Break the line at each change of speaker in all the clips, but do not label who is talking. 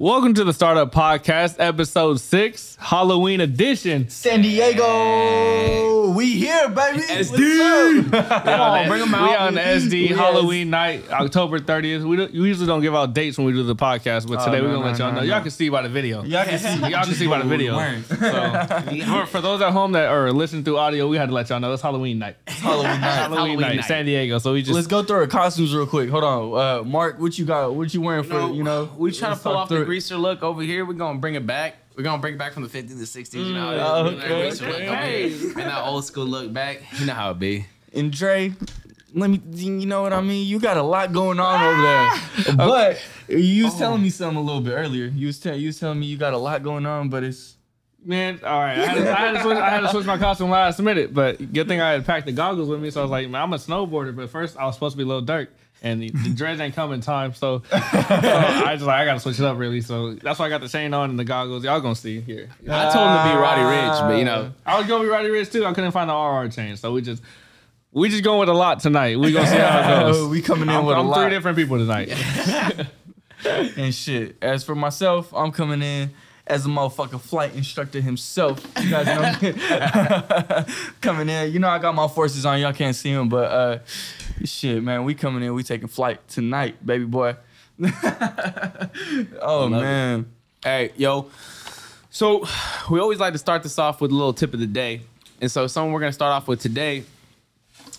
Welcome to the Startup Podcast, episode six, Halloween edition.
San Diego, we here, baby.
SD.
What's up?
Come
on, bring 'em out.
We on the SD
Yes.
Halloween night, October 30th. We, don't, we usually don't give out dates when we do the podcast, but today
no,
we're gonna let y'all
no,
know.
no.
Y'all can see by the video.
Y'all can see.
Y'all can see by the video. So, for, for those at home that are listening through audio, we had to let y'all know it's Halloween night.
It's Halloween night.
Halloween,
Halloween
night,
night.
San Diego. So we just
Let's go through our costumes real quick. Hold on, uh, Mark. What you got? What you wearing for? You know,
we trying to
let's
pull
talk
off the
through it.
greaser look over here. We're gonna bring it back. We're gonna bring it back from the 50s to 60s. You know,
Mm,
how it is.
okay,
Greaser
okay.
and that old school look back. You know how it be.
And Dre, let me. You know what I mean? You got a lot going on over there. But you was telling me something a little bit earlier. You was tell, you was telling me you got a lot going on, but it's
Man, all right. I had, to, I, had to switch, I had to switch my costume last minute, but good thing I had packed the goggles with me. So I was like, man, I'm a snowboarder, but first I was supposed to be a Lil Durk, and the, the dreads ain't come in time. So, so I just like I gotta switch it up really. So that's why I got the chain on and the goggles. Y'all gonna see here.
I told him to be Roddy Ricch, but you know,
I was gonna be Roddy Ricch too. I couldn't find the RR chain, so we just we just going with a lot tonight. We gonna see how it goes.
we coming in
I'm,
with a
I'm
lot
three different people tonight.
and shit. As for myself, I'm coming in as a motherfucking flight instructor himself. You guys know me. coming in. You know I got my forces on. Y'all can't see them, but uh shit, man, we coming in. We taking flight tonight, baby boy. oh
Love it.
man.
hey, yo. So we always like to start this off with a little tip of the day, and so something we're gonna start off with today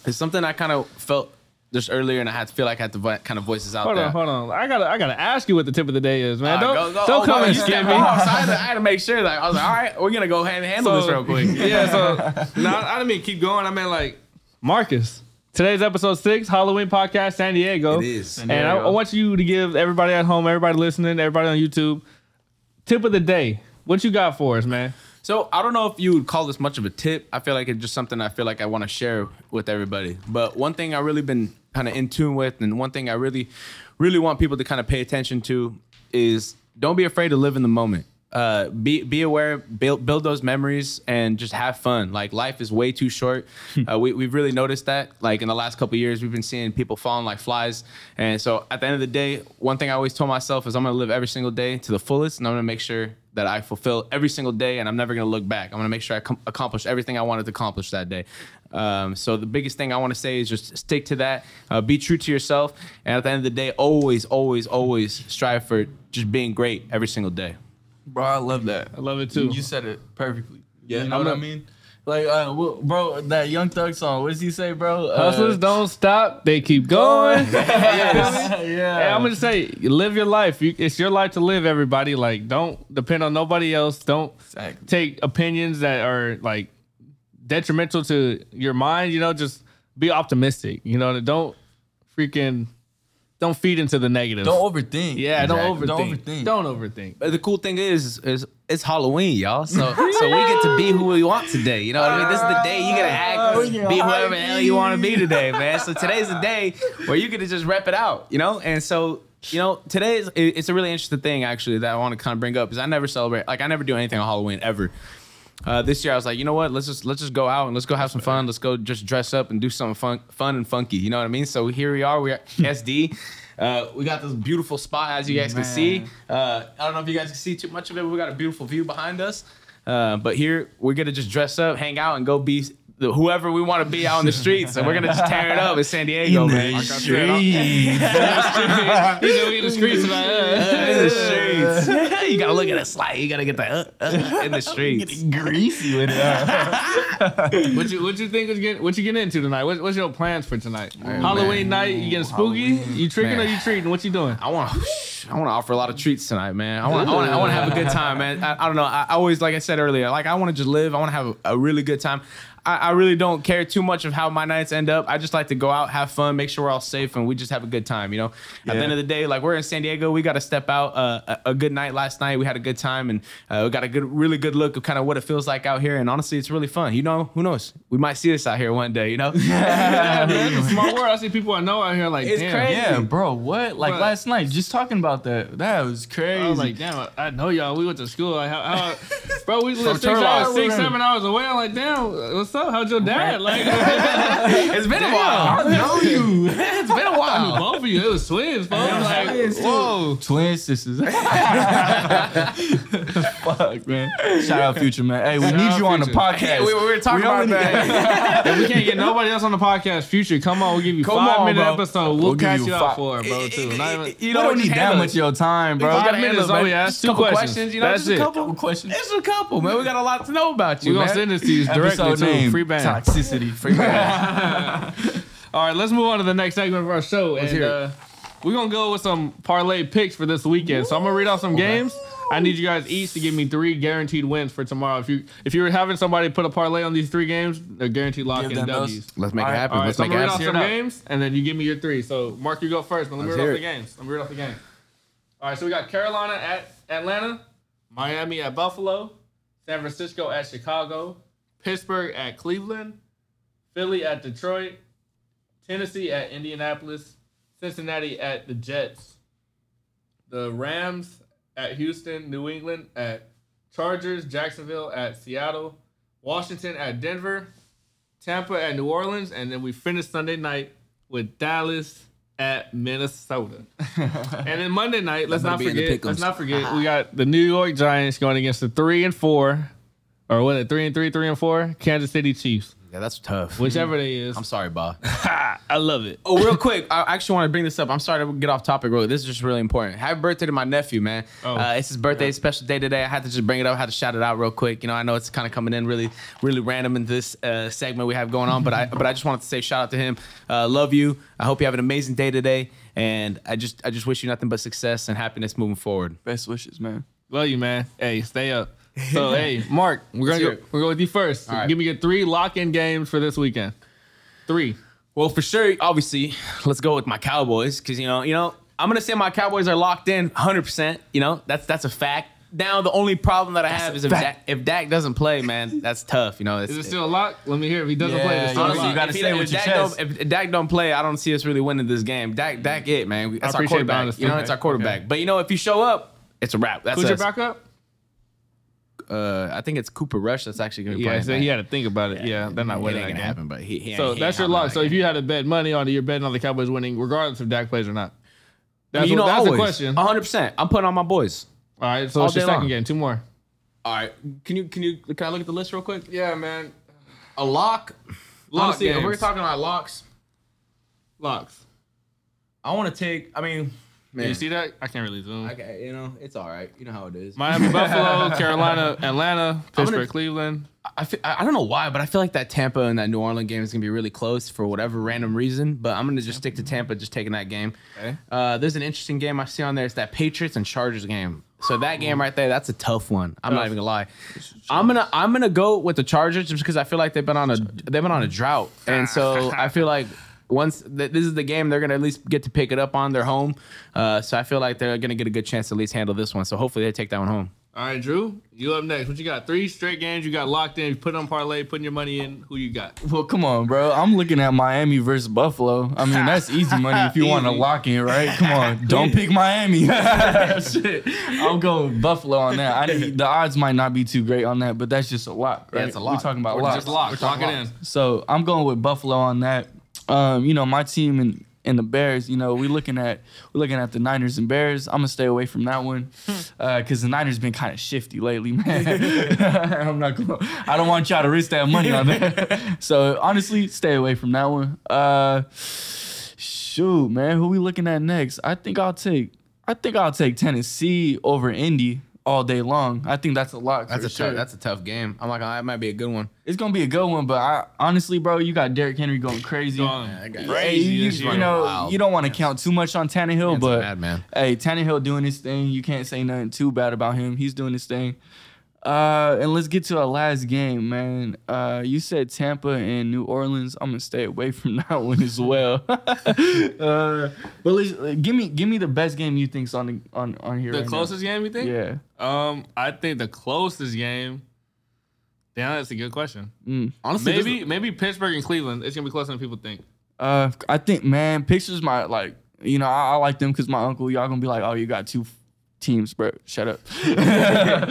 is something I kind of felt just earlier, and I had to feel like I had to vo- kind of voice this out
Hold
there.
on, hold on. I gotta I gotta ask you what the tip of the day is, man.
Uh,
don't
go- go-
don't
oh,
come and skip me.
so I had, to, I had to make sure that I was like, all right, we're gonna go ahead and handle this real quick.
Yeah, so no, I didn't mean keep going. I meant like Marcus. Today's episode six, Halloween podcast, San Diego.
It is.
And I, I want you to give everybody at home, everybody listening, everybody on YouTube, tip of the day. What you got for us, man?
So I don't know if you would call this much of a tip. I feel like it's just something I feel like I want to share with everybody. But one thing I really been kind of in tune with, and one thing I really, really want people to kind of pay attention to is don't be afraid to live in the moment. Uh, be be aware, build build those memories, and just have fun. Like life is way too short. uh, we we've really noticed that. Like in the last couple of years, we've been seeing people falling like flies. And so at the end of the day, one thing I always told myself is I'm gonna live every single day to the fullest, and I'm gonna make sure that I fulfill every single day, and I'm never gonna look back. I'm gonna make sure I com- accomplish everything I wanted to accomplish that day. Um, so the biggest thing I want to say is just stick to that, uh, be true to yourself, and at the end of the day, always, always, always strive for just being great every single day.
Bro, I love that.
I love it too.
You said it perfectly.
Yeah,
You know
I'm
what I mean? Like, uh, wh- bro, that Young Thug song. What does he say, bro? Uh,
Hustlers don't stop; they keep going.
yeah.
Hey, I'm gonna say, live your life. You, it's your life to live. Everybody, like, don't depend on nobody else. Don't
Exactly.
take opinions that are like detrimental to your mind. You know, just be optimistic. You know, don't freaking don't feed into the negative.
Don't overthink.
yeah, don't
Exactly.
overthink.
Don't overthink.
Don't overthink.
But the cool thing is, is it's Halloween, y'all. So so we get to be who we want today. You know what I mean? This is the day you get to act,
Oh,
be whoever the hell you want to be today, man. So today's the day where you get to just rep it out, you know? And so, you know, today is it's a really interesting thing actually that I want to kind of bring up is I never celebrate like I never do anything on Halloween ever. Uh, this year I was like, you know what? Let's just let's just go out and let's go have some fun. Let's go just dress up and do something fun, fun and funky. You know what I mean? So here we are. We're at SD. Uh, we got this beautiful spot as you guys can see. Uh, I don't know if you guys can see too much of it. But we got a beautiful view behind us. Uh, but here we're gonna just dress up, hang out, and go be whoever we want to be out in the streets, and we're gonna just tear it up in San Diego, man.
He said we in the streets tonight.
in the streets. you gotta look at a slide. You gotta get the uh, uh, in the streets.
greasy with it.
What you what you think is getting what you getting into tonight? What, what's your plans for tonight? Halloween night, you getting spooky? You tricking or you treating? What you doing?
I want to. I want to offer a lot of treats tonight, man. I want. I want. I want to have a good time, man. I, I don't know. I, I always, like I said earlier, like I want to just live. I want to have a, a really good time. I, I really don't care too much of how my nights end up. I just like to go out, have fun, make sure we're all safe, and we just have a good time. You know. At the end of the day, like we're in San Diego, we got to step out. Uh, a, a good night last night. We had a good time, and uh, we got a good, really good look of kind of what it feels like out here. And honestly, it's really fun. You know, who knows? We might see this out here one day. You know.
Yeah, man, it's a small world. I see people I know out here like,
It's
damn.
crazy.
Yeah, bro. What? Like
But-
last night, just talking about that. That was crazy.
I was like, damn, I I know y'all. We went to school. Like, how, how, bro, we live six,
Turlock.
hours, six, seven hours away. I'm like, damn, what's up? How's your dad? Like,
it's been a while.
I know you.
it's been a while.
both of you, it was twins, folks. Like, whoa.
Twin sisters. Fuck, man. Shout out Future, man. Hey, we
Shout
need
out
you on the
Future.
podcast.
Hey, we, we were talking
We
about
only-
that.
if we can't get nobody else on the podcast, future, come on, we'll give you
Come
five
on,
minute
bro.
We'll,
We'll give
catch
you
you
five-
for it, bro. Too. Not even,
you
we
know,
don't need that much of your time, bro.
Five
Five
gotta
minutes,
handle it,
all we ask.
Just a
Two
couple
questions.
questions, you know,
That's
just a
it.
couple
questions.
Just a couple, man. We got a lot to know about you,
We're gonna
man.
send this to you directly
Episode
too.
name,
Free band.
Toxicity. Free band.
All right, let's move on to the next segment of our show. and
hear it.
uh, we're gonna go with some parlay picks for this weekend. So I'm gonna read off some games. I need you guys each to give me three guaranteed wins for tomorrow. If you if you're having somebody put a parlay on these three games, they're guaranteed lock
Give
in
them those.
W's.
Let's make
All
it happen.
All right,
Let's
so I'm
make it
gonna read off
happen.
some
Hear it out.
games, and then you give me your three. So Mark, you go first. But let me
Let's
read off
hear
the games. Let me read off the games. All right, so we got Carolina at Atlanta, Miami at Buffalo, San Francisco at Chicago, Pittsburgh at Cleveland, Philly at Detroit, Tennessee at Indianapolis, Cincinnati at the Jets, the Rams at Houston, New England at Chargers, Jacksonville at Seattle, Washington at Denver, Tampa at New Orleans, and then we finish Sunday night with Dallas at Minnesota. and then Monday night, let's not
be in the
forget, let's not forget, we got the New York Giants going against the three and four, or what? Three and three, three and four, Kansas City Chiefs,
Yeah, that's tough.
whichever they is.
I'm sorry, Bob.
I love it.
Oh, real quick, I actually want to bring this up. I'm sorry to get off topic, bro. This is just really important. Happy birthday to my nephew, man.
Oh.
Uh, it's his birthday, special day today. I had to just bring it up. I had to shout it out real quick. You know, I know it's kind of coming in really, really random in this uh, segment we have going on, but I, but I just wanted to say shout out to him. Uh, love you. I hope you have an amazing day today, and I just, I just wish you nothing but success and happiness moving forward.
Best wishes, man.
Love you, man. Hey, stay up. So, hey, Mark, we're gonna go, we're going with you first.
All right.
Give me your three lock-in games for this weekend. Three.
Well, for sure, obviously, let's go with my Cowboys because you know, you know, I'm gonna say my Cowboys are locked in 100. percent You know, that's that's a fact. Now, the only problem that I have is if Dak, if Dak doesn't play, man, that's tough. You know, it's,
Is it still a lock? Let me hear. If he doesn't
Yeah,
play, it's still a
honestly,
lock.
you gotta
if
say with your
Dak
chest.
Don't, if Dak don't play, I don't see us really winning this game. Dak, Dak, it man. That's our quarterback. You know, it's our quarterback.
okay.
But you know, if you show up, it's a wrap. That's
Who's your
us.
backup?
Uh, I think it's Cooper Rush. That's actually gonna be
Yeah,
playing.
so
man.
he had to think about it. Yeah, they're not
It
winning
ain't gonna happen. But he, he
So
he
that's your
hopping
lock. So if you had to bet money on it, you're betting on the Cowboys winning, regardless if Dak plays or not. That's,
you know,
that's
always,
the question.
100. percent I'm putting on my boys.
All right, so
all
it's your second
long.
game. Two more.
All right, can you can you can I look at the list real quick?
Yeah, man.
A lock.
Lock
Honestly, if we're talking about locks,
Locks.
I want to take. I mean,
Can you see that? I can't really zoom.
Okay, you know, it's all right. You know how it is.
Miami, Buffalo, Carolina, Atlanta, Pittsburgh,
gonna-
Cleveland.
I, feel, I I don't know why, but I feel like that Tampa and that New Orleans game is gonna be really close for whatever random reason. But I'm gonna just stick to Tampa, just taking that game.
Okay.
Uh, there's an interesting game I see on there. It's that Patriots and Chargers game. So that game right there, that's a tough one. I'm not even gonna lie. I'm gonna I'm gonna go with the Chargers just because I feel like they've been on a they've been on a drought, and so I feel like once th- this is the game, they're gonna at least get to pick it up on their home. Uh, so I feel like they're gonna get a good chance to at least handle this one. So hopefully they take that one home.
All right, Drew, you up next. What you got? Three straight games you got locked in. You put on parlay, putting your money in. Who you got?
Well, come on, bro. I'm looking at Miami versus Buffalo. I mean, that's easy money if you want to lock in, right? Come on, don't pick Miami. Shit, I'm going Buffalo on that. I need, the odds might not be too great on that, but that's just a lock, right?
Yeah, it's a lock.
We're talking about
Or
locks.
just lock. Lock it in.
So I'm going with Buffalo on that. Um, you know, my team and and the Bears. You know, we looking at we're looking at the Niners and Bears. I'm gonna stay away from that one because the Niners been kind of shifty lately, man. I'm not going. I don't want y'all to risk that money on that. so honestly, stay away from that one. Uh, shoot, man, who we looking at next? I think I'll take. I think I'll take Tennessee over Indy all day long. I think that's a lot.
That's a
sure.
tough, that's a tough game. I'm like, ah, that might be a good one.
It's gonna be a good one, but I honestly, bro, you got Derrick Henry going crazy.
Got.
Hey,
crazy
you, you know,
Wild.
you don't want to count too much on Tannehill,
Man's
but
madman.
hey, Tannehill doing his thing. You can't say nothing too bad about him. He's doing his thing. Uh, and let's get to our last game, man. Uh, you said Tampa and New Orleans. I'm gonna stay away from that one as well. uh, but let's, give me give me the best game you think's on the, on on here.
The
right now.
closest game you think?
Yeah.
Um, I think the closest game. Damn, that's a good question.
Mm.
Honestly, this-
Maybe maybe Pittsburgh and Cleveland. It's gonna be closer than people think.
Uh, I think man, pictures my like you know I, I like them because my uncle. Y'all gonna be like, oh, you got two teams, bro. Shut up.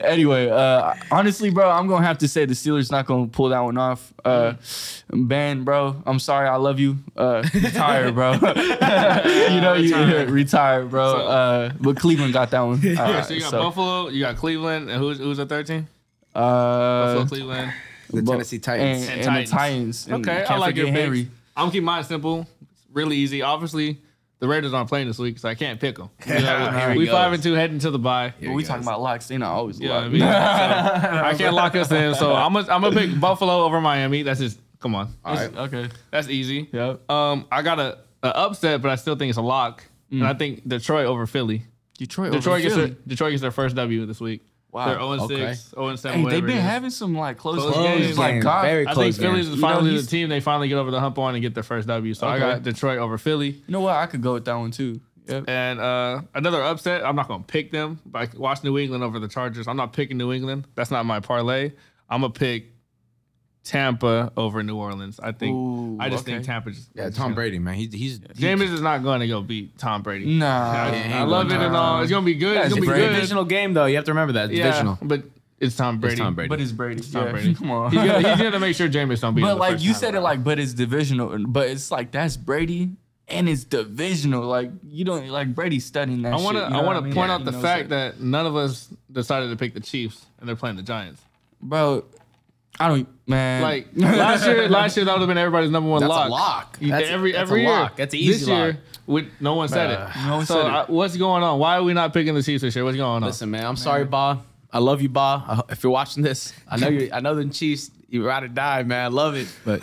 Anyway, uh, honestly, bro, I'm gonna have to say the Steelers not gonna pull that one off. Uh, Ben, bro, I'm sorry, I love you. Uh, retire, bro. you know, you
Retire.
retire, bro.
So-
uh, but Cleveland got that one.
Yeah,
Uh,
so you got
so,
Buffalo, you got Cleveland, and who's who's the third team?
uh,
Buffalo, Cleveland.
The
Bu-
Tennessee Titans.
and,
And
and
Titans.
the Titans. And
Okay, I
can't
like your
forget
picks.
Henry.
I'm gonna keep mine simple. Really easy. Obviously, the Raiders aren't playing this week, so I can't pick them.
Here he
we
goes.
five and two heading to the bye.
But we talking about locks. you know, always
Yeah, I, mean, so I can't lock us in. So I'm gonna I'm gonna pick Buffalo over Miami. That's just come on.
All right.
okay.
That's easy.
Yep.
Um, I got a, a upset, but I still think it's a lock. And I think Detroit over Philly.
Detroit.
Detroit
over
gets
Philly.
their, Detroit gets their first W this week.
Wow.
They're 0
Okay.
6, 0 7.
Hey,
whatever
they've been having some like close,
Close
games.
games.
Like
Game.
God,
Very
I
close
think Philly's
game.
is
You know,
finally the team they finally get over the hump on and get their first W. So I got Detroit over Philly.
you know what? I could go with that one too. Yep.
And uh, another upset, I'm not going to pick them, but I watch New England over the Chargers. I'm not picking New England. That's not my parlay. I'm going to pick Tampa over New Orleans. I think
Ooh,
I just
okay.
think Tampa just
Yeah, Tom Brady, man. He's he's
Jameis is not going to go beat Tom Brady.
Nah.
I,
Yeah,
I love it and all. It's going to be good. It's
That's
going to be
a
good.
divisional game though. You have to remember that. It's
Yeah,
divisional.
but it's Tom Brady.
It's Tom Brady.
But it's Brady.
Tom
yeah.
Brady.
Come on.
He's gonna, he's gonna make sure Jameis don't beat him.
but
the
like you
time
said it like, but it's divisional. But it's like that's Brady and it's divisional. Like you don't like Brady studying that.
I want to
shit, you
I
know
want
what
to
mean?
point
Like,
out the fact
that.
that none of us decided to pick the Chiefs and they're playing the Giants.
bro, I don't man.
Like last year, last year that would have been everybody's number one
That's
lock.
a lock. That's-
every
that's
every
a
year.
lock. That's an easy
this year,
lock.
with, no one said
Bruh.
it.
No one
so
said it.
I- what's going on? Why are we not picking the Chiefs this year? What's going on?
Listen, man. I'm sorry, Ba. I love you, Ba. I- If you're watching this, I know you. I know the Chiefs. You ride or die, man. I love it, but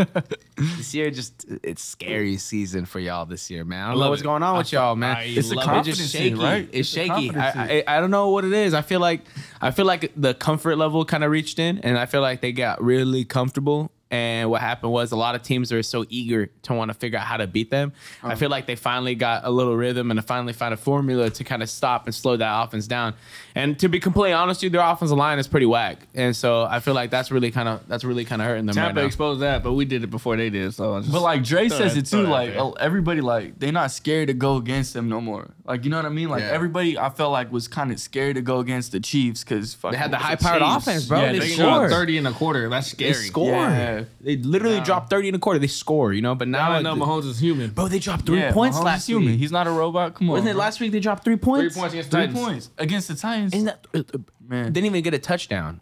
this year just it's scary season for y'all this year, man. I don't know
love
what's
it.
going on with
I-
y'all, man.
I
it's
love it.
it's
confidence
just shaky,
right?
It's
It's
shaky. I, I I don't know what it is. I feel like I feel like the comfort level kind of reached in, and I feel like they got really comfortable. And what happened was a lot of teams are so eager to want to figure out how to beat them. I feel like they finally got a little rhythm and they finally found a formula to kind of stop and slow that offense down. And to be completely honest with you, their offensive line is pretty whack. And so I feel like that's really kind of that's really kind of hurting them
Tampa
right now.
exposed that, but we did it before they did. So I just,
But like Dre says
that-
it too. Like
there.
uh, everybody, like they're not scared to go against them no more. Like you know what I mean? Like
Yeah.
everybody, I felt like was kind of scared to go against the Chiefs because
They had the high-powered offense, bro.
Yeah,
They
they
they
can go
scored.
30 and a quarter. That's scary.
They score.
Yeah.
They literally
Now-
dropped 30 in a quarter. They score, you know, but now,
Now I know Mahomes is human.
bro, they dropped three
yeah,
points
Mahomes
last
is human.
week.
He's not a robot. Come on,
Wasn't it
bro.
last week they dropped three
Three
points?
points against the
Three
Titans.
points against the Titans?
Isn't that, uh, uh,
Man.
Didn't even get a touchdown.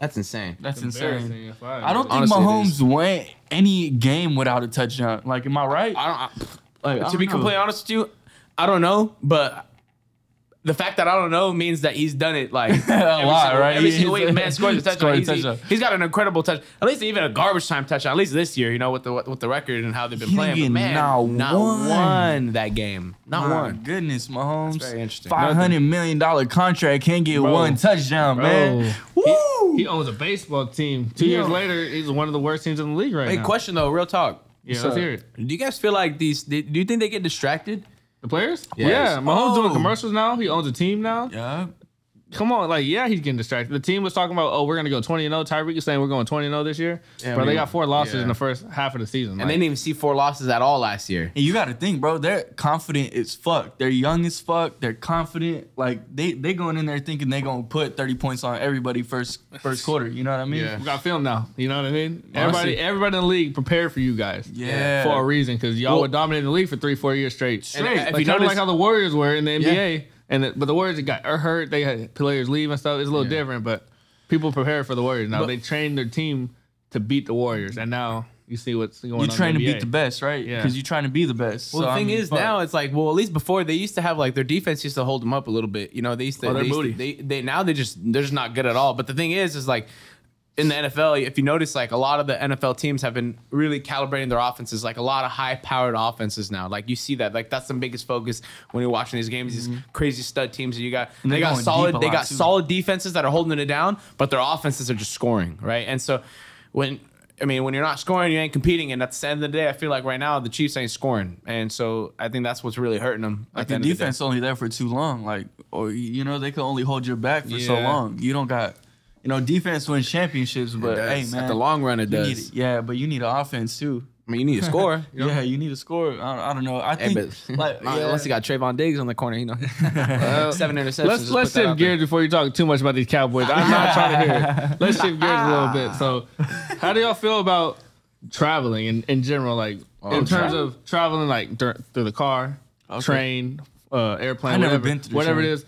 That's insane.
That's
Embarrassing
insane.
if I-
I don't think
Honestly, it
Mahomes went any game without a touchdown. Like, am I right?
I don't.
Like, I
to
don't
be
know.
completely honest with you, I don't know, but the fact that I don't know means that he's done it like every
lot,
single,
right?
Every
He's-
single week, man scores a touchdown. He's, he-
touchdown.
he's got an incredible touch. At least even a garbage time touchdown. At least this year, you know, with the with the record and how they've been
He
playing.
didn't
But man,
not
not
one.
one that game. Not
My
one.
goodness, Mahomes.
That's very interesting.
Five hundred million dollar contract can't get
Bro.
one touchdown, man.
He, he owns a baseball team. Two years later, he's one of the worst teams in the league right
Hey,
now.
question though, real talk.
Yeah,
So,
let's hear it.
Do you guys feel like these? Do you think they get distracted?
The players?
Yes.
Yeah, Mahomes doing
Oh.
commercials now. He owns a team now.
Yeah.
Come on, like yeah, he's getting distracted. The team was talking about, oh, we're gonna go twenty and zero. Tyreek is saying we're going twenty and zero this year,
Yeah,
but they got four losses
yeah.
in the first half of the season.
And
like,
they didn't even see four losses at all last year.
And you got to think, bro. They're confident as fuck. They're young as fuck. They're confident. Like they they going in there thinking they gonna put thirty points on everybody first first quarter. You know what I mean?
Yeah.
we got film now. You know what I mean?
Honestly.
Everybody, everybody in the league prepared for you guys.
Yeah.
for a reason because y'all
Well-
were dominating the league for three, four years straight.
And if you
kind of
notice-
like how the Warriors were in the NBA, and it, but the Warriors got hurt. They had players leave and stuff. It's a little
Yeah.
different, but people prepare for the Warriors. Now
But-
they trained their team to beat the Warriors, and now you see what's going on. You're
trying
the
to
NBA.
beat the best, right?
Yeah.
Because you're trying to be the best.
Well,
So,
the
I
thing
mean,
is
fuck.
now it's like well, at least before they used to have like their defense used to hold them up a little bit. You know, they used to.
Oh, they're
they, used to- they they now they just they're just not good at all. But the thing is, is like in the NFL, if you notice, like a lot of the NFL teams have been really calibrating their offenses, like a lot of high-powered offenses now. Like you see that, like that's the biggest focus when you're watching these games. These mm-hmm. crazy stud teams that you got,
And
they got solid, they got
too.
solid defenses that are holding it down, but their offenses are just scoring, right? And so when I mean, when you're not scoring, you ain't competing. And at the end of the day, I feel like right now the Chiefs ain't scoring, and so I think that's what's really hurting them.
like
the
the
of the
defense only there for too long. Like, or you know, they can only hold your back for so long. You don't got, you know, defense wins championships, but hey man,
at the long run, it
you need
does.
yeah, but you need an offense too.
I mean, you need to score. You know?
Yeah, you need to score. I, I don't know. I
Hey,
think
but
like
Nah,
yeah.
unless you got Trevon Diggs on the corner, you know, seven interceptions.
Let's
just
let's shift
out there.
gears before you talk too much about these Cowboys. I'm not trying to hear it. Let's shift gears a little bit. So, how do y'all feel about traveling in, in general? Like in terms
travel?
of traveling, like dur- through the car, train, uh, airplane,
I never
whatever,
been
whatever it
train.
is.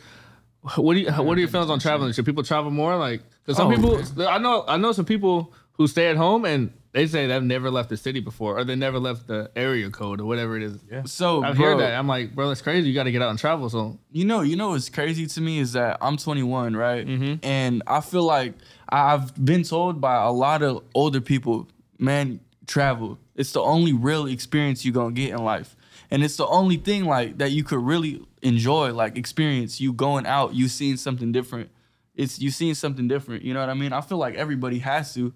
What do you? What are your feelings on traveling? Should people travel more? Like, 'cause some
Oh,
people, I know, I know some people who stay at home and they say they've never left the city before, or they never left the area code or whatever it is. Yeah.
So
I've
bro,
heard that. I'm like, bro, that's crazy. You got to get out and travel. So
You know, you know what's crazy to me is that I'm 21, right?
Mm-hmm.
And I feel like I've been told by a lot of older people, man, travel. It's the only real experience you're gonna get in life. And it's the only thing like that you could really enjoy, like experience you going out, you seeing something different. It's you seeing something different. You know what I mean? I feel like everybody has to.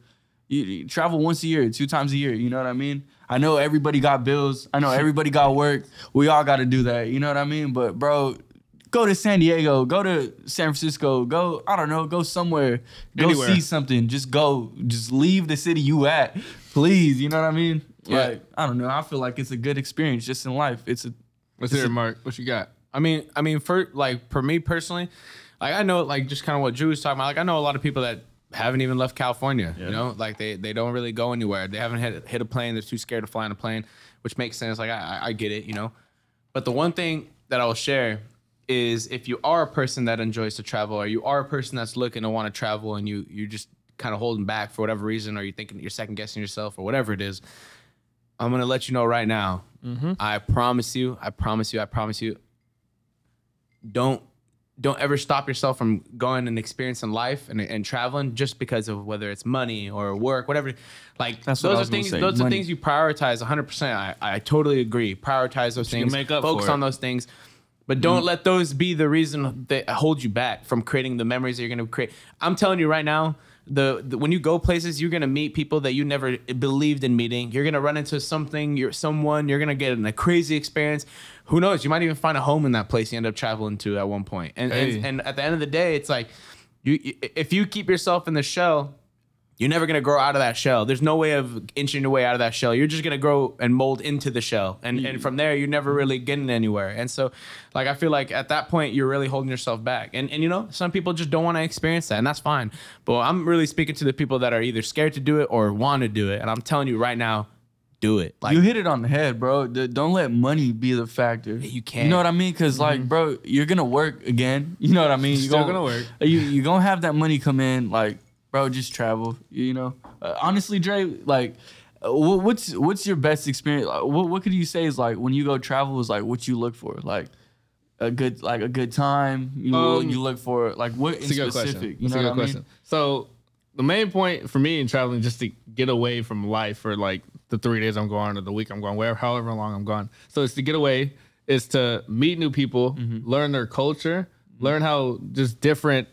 You, you travel once a year, two times a year. You know what I mean? I know everybody got bills. I know everybody got work. We all got to do that. You know what I mean? But bro, go to San Diego, go to San Francisco, go I don't know, go somewhere, go
Anywhere.
see something. Just go, just leave the city you at, please. You know what I mean?
Yeah.
Like I don't know. I feel like it's a good experience just in life. It's a
let's hear it, Mark. What you got?
I mean, I mean, for like for me personally, like I know like just kind of what Drew was talking about. Like I know a lot of people that haven't even left California. You know, like they they don't really go anywhere. They haven't hit hit a plane. They're too scared to fly on a plane, which makes sense. Like I I- get it. You know, but the one thing that I will share is if you are a person that enjoys to travel, or you are a person that's looking to want to travel, and you you just kind of holding back for whatever reason, or you're thinking you're second guessing yourself, or whatever it is. I'm gonna let you know right now. Mm-hmm. I promise you. I promise you. I promise you don't don't ever stop yourself from going and experiencing life and, and traveling just because of whether it's money or work, whatever. Like
That's
those
I
are things.
say,
Those are things you prioritize 100. percent I I totally agree. Prioritize those things.
make up
focus on those things. But don't mm. let those be the reason that hold you back from creating the memories that you're gonna create. I'm telling you right now, the, the when you go places, you're gonna meet people that you never believed in meeting. You're gonna run into something, you're someone, you're gonna get in a crazy experience. Who knows? You might even find a home in that place you end up traveling to at one point. And
Hey.
and, and at the end of the day, it's like you if you keep yourself in the shell, you're never gonna grow out of that shell. There's no way of inching your way out of that shell. You're just gonna grow and mold into the shell, and and mm. from there, you're never really getting anywhere. And so, like I feel like at that point, you're really holding yourself back. And and you know, some people just don't want to experience that, and that's fine. But I'm really speaking to the people that are either scared to do it or want to do it. And I'm telling you right now, do it. Like
you hit it on the head, bro. The- don't let money be the factor.
You can't.
You know what I mean? Because like, bro, you're gonna work again. You know what I mean? You're
Still gonna work.
You you gonna have that money come in. Like, bro, just travel. You know. Uh, honestly, Dre, like, uh, what's what's your best experience? Like, what what could you say is like when you go travel is like what you look for? Like a good like a good time. You
Um,
you look for like what in
a good
specific?
question.
You
It's
know
a good
what I mean?
question. So the main point for me in traveling just to get away from life for like the three days I'm gone or the week I'm gone, wherever however long I'm gone. So it's to get away, is to meet new people,
Mm-hmm.
learn their culture, learn how just different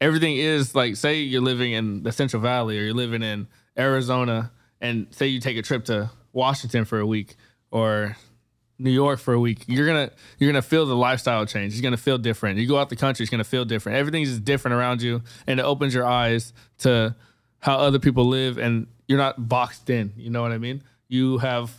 everything is like say you're living in the Central Valley or you're living in Arizona and say you take a trip to Washington for a week or New York for a week, you're gonna you're gonna feel the lifestyle change. It's gonna feel different. You go out the country, it's gonna feel different. Everything's just different around you, and it opens your eyes to how other people live, and you're not boxed in. You know what I mean? You have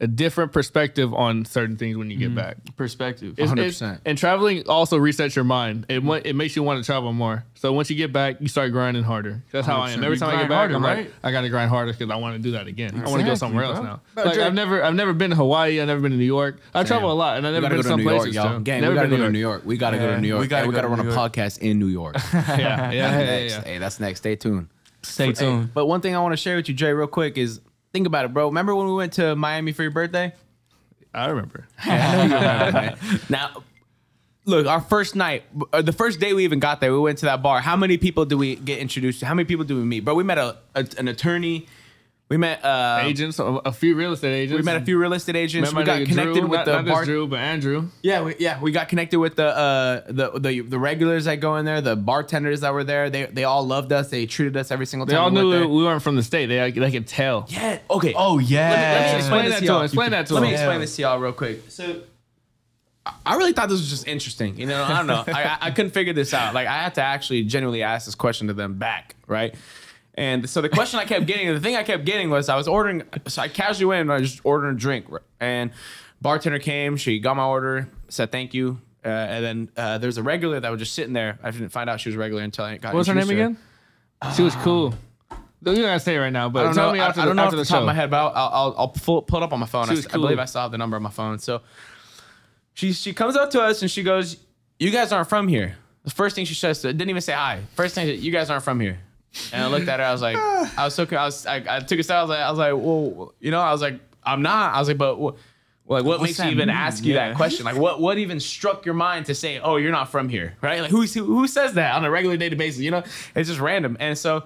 a different perspective on certain things when you get mm-hmm. back.
Perspective.
It's- it's-
100%.
And traveling also resets your mind. It wa- it makes you want to travel more. So once you get back, you start grinding harder. That's how I am. Every
You
time I get
grind
back,
harder,
I'm like. I got to grind harder because I want to do that again. I want to go
Exactly,
somewhere else
bro.
now. Like I've never I've never been to Hawaii. I've never been to New York. I travel a lot, and I've never been
go
to
to
some
New York,
places.
y'all. Gang,
never
we gotta
been
go to New York. We gotta go to New York.
we gotta
and we
go
gotta
to
run a podcast in New York.
Yeah, yeah, yeah, yeah.
Hey, that's next. Stay tuned.
Stay
Hey,
tuned.
but one thing I want to share with you, Jay, real quick is think about it, bro. Remember when we went to Miami for your birthday?
I remember.
Now, look, our first night, uh, the first day we even got there, we went to that bar. How many people do we get introduced to? How many people do we meet? Bro, we met a, a an attorney. We met uh,
Agents, a, a few real estate agents.
We met a few real estate agents.
Met
We got connected
Drew,
with
not,
the
not
bar.
just Drew, but Andrew.
Yeah, we, yeah, we got connected with the uh the, the the regulars that go in there, the bartenders that were there. They they all loved us. They treated us every single time.
They all
we
knew
went
we,
there.
we weren't from the state. They they could tell.
Yeah. Okay.
Oh yeah.
Let me, let me
Explain
explain
that
this
to
to y'all.
Explain that to
Let me explain
Yeah.
this to y'all real quick. So, I- I really thought this was just interesting. You know, I don't know. I, I- I couldn't figure this out. Like, I had to actually genuinely ask this question to them back, right? And so the question I kept getting, the thing I kept getting was I was ordering, so I casually went and I just ordered a drink. And bartender came, she got my order, said thank you. Uh, and then uh, there's a regular that was just sitting there. I didn't find out she was regular until I got
What's her name again? She was cool. You don't gotta say it right now, but I
don't
tell
know.
me
I,
after
I don't know
after
off
the
the top of my head, but I'll, I'll, I'll pull, pull it up on my phone. I,
was
I believe. I still have the number on my phone. So she she comes up to us and she goes, "You guys aren't from here." The first thing she says, didn't even say hi. First thing, you guys aren't from here. And I looked at her. I was like, I was so, I was, I, I took a step. I was like, I was like, well, you know, I was like, I'm not. I was like, but what, like, what
What's
makes you
that
even
mean?
ask you
Yeah.
that question? Like, what, what even struck your mind to say, oh, you're not from here, right? Like, who's who, who says that on a regular day basis? You know, it's just random. And so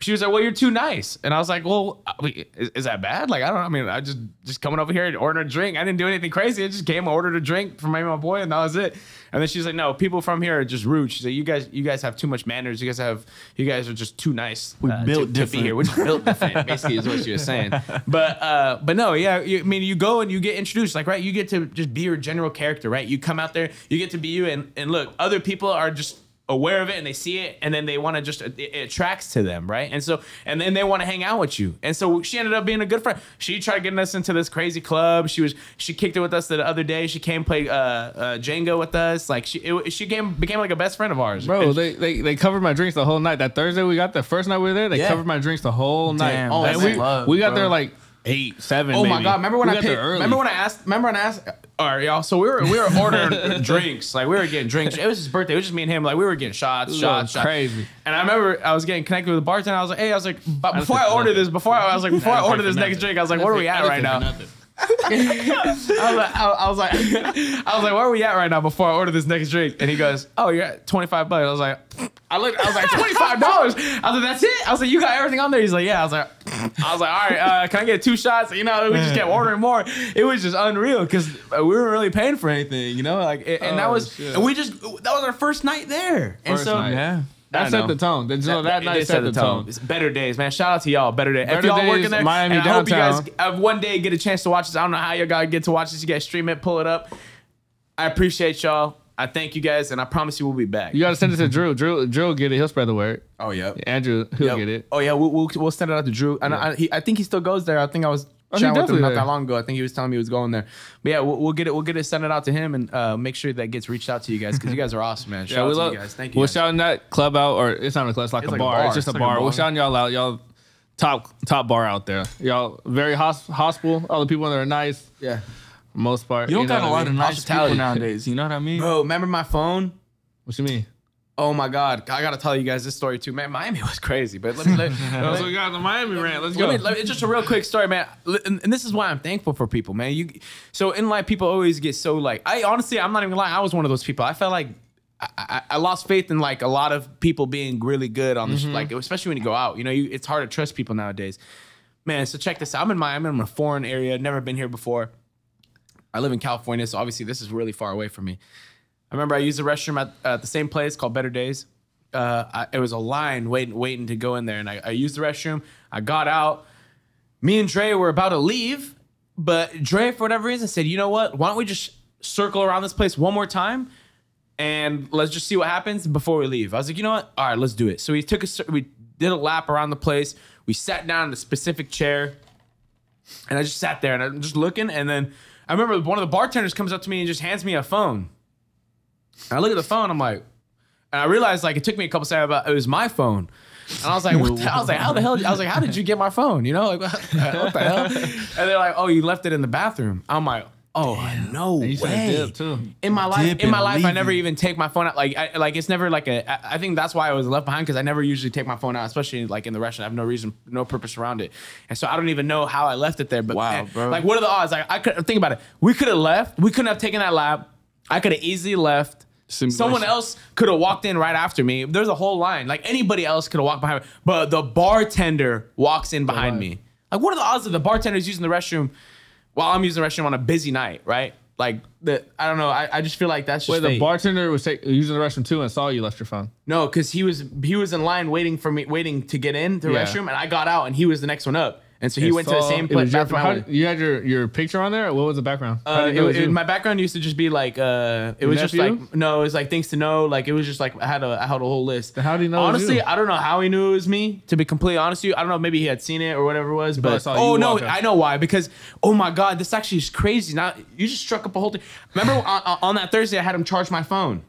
she was like, "Well, you're too nice," and I was like, "Well, is, is that bad? Like, I don't. know. I mean, I just just coming over here and ordering a drink. I didn't do anything crazy. I just came, ordered a drink for my my boy, and that was it." And then she's like, "No, people from here are just rude." She said, "You guys, you guys have too much manners. You guys have, you guys are just too nice.
We
uh,
built
to, to be
different."
here. We're just built different." Basically, is what she was saying. But uh, but no, yeah. You, I mean, you go and you get introduced, like right. You get to just be your general character, right? You come out there, you get to be you, and and look, other people are just aware of it and they see it and then they want to just it, it attracts to them right and so and then they want to hang out with you and so she ended up being a good friend she tried getting us into this crazy club she was she kicked it with us the other day she came play uh, uh Jenga with us like she it, she came became like a best friend of ours
Bro,
And-
they, they they covered my drinks the whole night. That Thursday we got the first night we were there, they
Yeah.
covered my drinks the whole night.
Damn,
and we,
love,
we got
bro.
there like eight, seven.
Oh my god! Remember when
we
I
got
paid,
there early.
remember when I asked? Remember when I asked? All right, y'all. So we were we were ordering drinks. Like we were getting drinks. It was his birthday. It was just me and him. Like we were getting shots, shots, shots.
crazy.
And I remember I was getting connected with the bartender. I was like, hey, I was like, but before
pay
I order this, before I was like, before I,
don't
order this next drink, I was like, where are we at right now? I was like, I, I was like, I was like, where are we at right now before I order this next drink? And he goes, oh, you're at 25 bucks. I was like, I looked, I was like, $25. I was like, that's it? I was like, you got everything on there? He's like, yeah. I was like, I was like, all right, uh, can I get two shots? You know, we just kept ordering more. It was just unreal because we weren't really paying for anything, you know, like, and that
Oh,
was,
shit.
and we just, that was our first night there. and
First
so,
night.
Yeah.
That
I
set
know.
the tone. That, so that
it
night
did
set the tone.
It's better days, man. Shout out to y'all. Better days. if
Better
y'all
Days,
working there,
Miami
and I hope you guys one day get a chance to watch this. I don't know how you guys get to watch this. You guys stream it, pull it up. I appreciate y'all. I thank you guys, and I promise you we'll be back.
You gotta send it to Drew. Drew, Drew will get it. He'll spread the word.
oh yeah.
Andrew, he'll
Yep.
get it.
Oh yeah, we'll, we'll we'll send it out to Drew, and I, he, I think he still goes there. I think I was
Oh, he
chatting with him not that long ago. I think he was telling me he was going there. But yeah, we'll, we'll get it. We'll get it. Send it out to him, and uh, make sure that gets reached out to you guys because you guys are awesome, man. Shout
Yeah,
out
we
to
love.
you guys. Thank you.
We're
guys.
shouting that club out, or it's not a club. It's like,
It's
a,
like a
bar.
bar.
It's just
It's
a
like a
bar. We're shouting y'all out. Y'all top top bar out there. Y'all very hosp- hospitable. All the people in there are nice.
yeah.
Most part.
You don't
know
got a
what I
lot of nice
Hospitality.
people nowadays. You know what I mean?
Bro, remember my phone?
What you mean?
Oh my God, I gotta tell you guys this story too, man. Miami was crazy, but let me. Let, let-
so we got the Miami rant. Let's
let
go.
me, let me- it's just a real quick story, man. And, and this is why I'm thankful for people, man. You, so in life, people always get so like. I honestly, I'm not even gonna. I was one of those people. I felt like I, I, I lost faith in like a lot of people being really good on this, mm-hmm. like especially when you go out. You know, you, it's hard to trust people nowadays, man. So check this out. I'm in Miami. I'm in a foreign area. Never been here before. I live in California, so obviously this is really far away from me. I remember I used the restroom at, the same place called Better Days. Uh, I, it was a line waiting, waiting to go in there, and I, I used the restroom. I got out. Me and Dre were about to leave, but Dre, for whatever reason, said, "You know what? Why don't we just circle around this place one more time, and let's just see what happens before we leave?" I was like, "You know what? All right, let's do it." So we took a, we did a lap around the place. We sat down in a specific chair, and I just sat there and I'm just looking. And then I remember one of the bartenders comes up to me and just hands me a phone. And I look at the phone, I'm like, and I realized like it took me a couple seconds, but it was my phone. And I was like, what the, I was like, how the hell? I was like, how did you get my phone? You know, like what the hell? And they're like, oh, you left it in the bathroom. I'm like, oh, no
you
way.
too.
In my life,
Dip
in my life, I never
it.
even take my phone out. Like, I, like it's never like a. I- I think that's why I was left behind because I never usually take my phone out, especially like in the restaurant. I have no reason, no purpose around it, and so I don't even know how I left it there. But
Wow,
man,
bro.
like, what are the odds? Like, I could think about it. We could have left. We couldn't have taken that lap. I could have easily left.
Simulation.
Someone else could have walked in right after me. There's a whole line. Like anybody else could have walked behind me, but the bartender walks in behind me. Like, what are the odds that the bartender's using the restroom while I'm using the restroom on a busy night, right? Like the I don't know. I, I just feel like that's just
Wait, the
fate.
bartender was take, using the restroom too and saw you left your phone.
No, because he was he was in line waiting for me, waiting to get in the
Yeah.
restroom, and I got out, and he was the next one up. And so he went to the same
it
place.
was your- how- you had your, your picture on there. What was the background? How
Uh,
did
it,
know was
it-
you?
my background used to just be like uh, it was just
nephew?
like no, it was like things to know. Like it was just like I had a I had a whole list.
Then how did he know it was
Honestly,
you?
I don't know how he knew it was me. To be completely honest with you, I don't know. Maybe he had seen it or whatever it was. But
saw
oh
you
no,
walk up.
I know why. Because oh my god, this actually is crazy. Now you just struck up a whole thing. Remember on, on- on that Thursday, I had him charge my phone.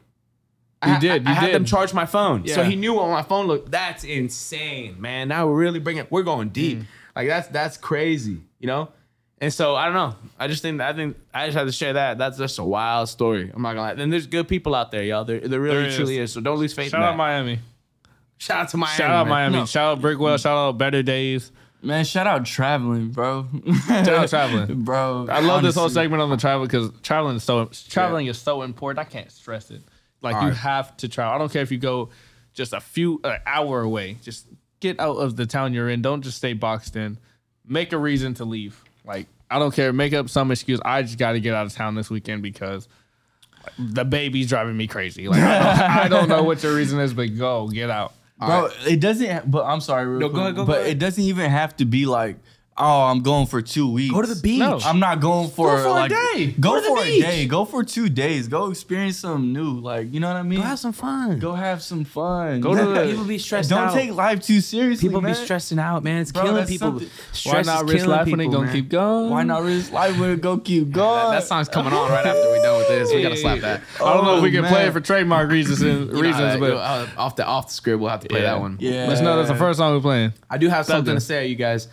You did,
I, I
you
had
did.
them charge my phone, so
Yeah.
he knew what my phone looked. That's insane, man. Now we're really bringing. We're going deep. Like that's that's crazy, you know. And so I don't know. I just think I think I just had to share that. That's just a wild story. I'm not gonna lie. And there's good people out there, y'all. There, there really
There is.
truly is. So don't lose faith.
Shout
in
out
that.
Miami.
Shout out to Miami.
Shout out
man.
Miami.
No.
Shout out Brickell. Shout out Better Days.
Man, shout out traveling, bro.
Shout out traveling.
bro.
I love this whole segment on the travel because traveling is so traveling is so important. I can't stress it. Like you
Alright.
have to travel. I don't care if you go just a few an hour away. Just get out of the town you're in. Don't just stay boxed in. Make a reason to leave. Like I don't care. Make up some excuse. I just got to get out of town this weekend because the baby's driving me crazy. Like I don't, I don't know what your reason is, but go get out.
Bro, it doesn't. But I'm sorry, real
No, go ahead, go-
but
go ahead.
it doesn't even have to be like, oh, I'm going for two weeks.
Go to the beach.
No.
I'm not going for,
Go for a day.
Go,
Go to the
for
beach.
a day. Go for two days. Go experience something new. Like you know what I mean.
Go have some fun.
Go have some fun.
Go to the-
People be stressed out.
Don't
out.
take life too seriously.
people
man.
be stressing out, man. It's
Bro,
killing people.
something-
Why
Stress
not risk
killing
life when they
people,
gonna
man.
keep going?
Why not risk life when it go keep going?
That, that song's coming on right after we're done with this. We gotta slap that.
I don't know if we
Oh,
can play it for trademark reasons and
You know,
reasons,
uh,
but
uh, off the off the script, we'll have to play
Yeah.
that one.
Yeah.
let's know that's the first song we're playing.
I do have something
Something.
to say, you guys.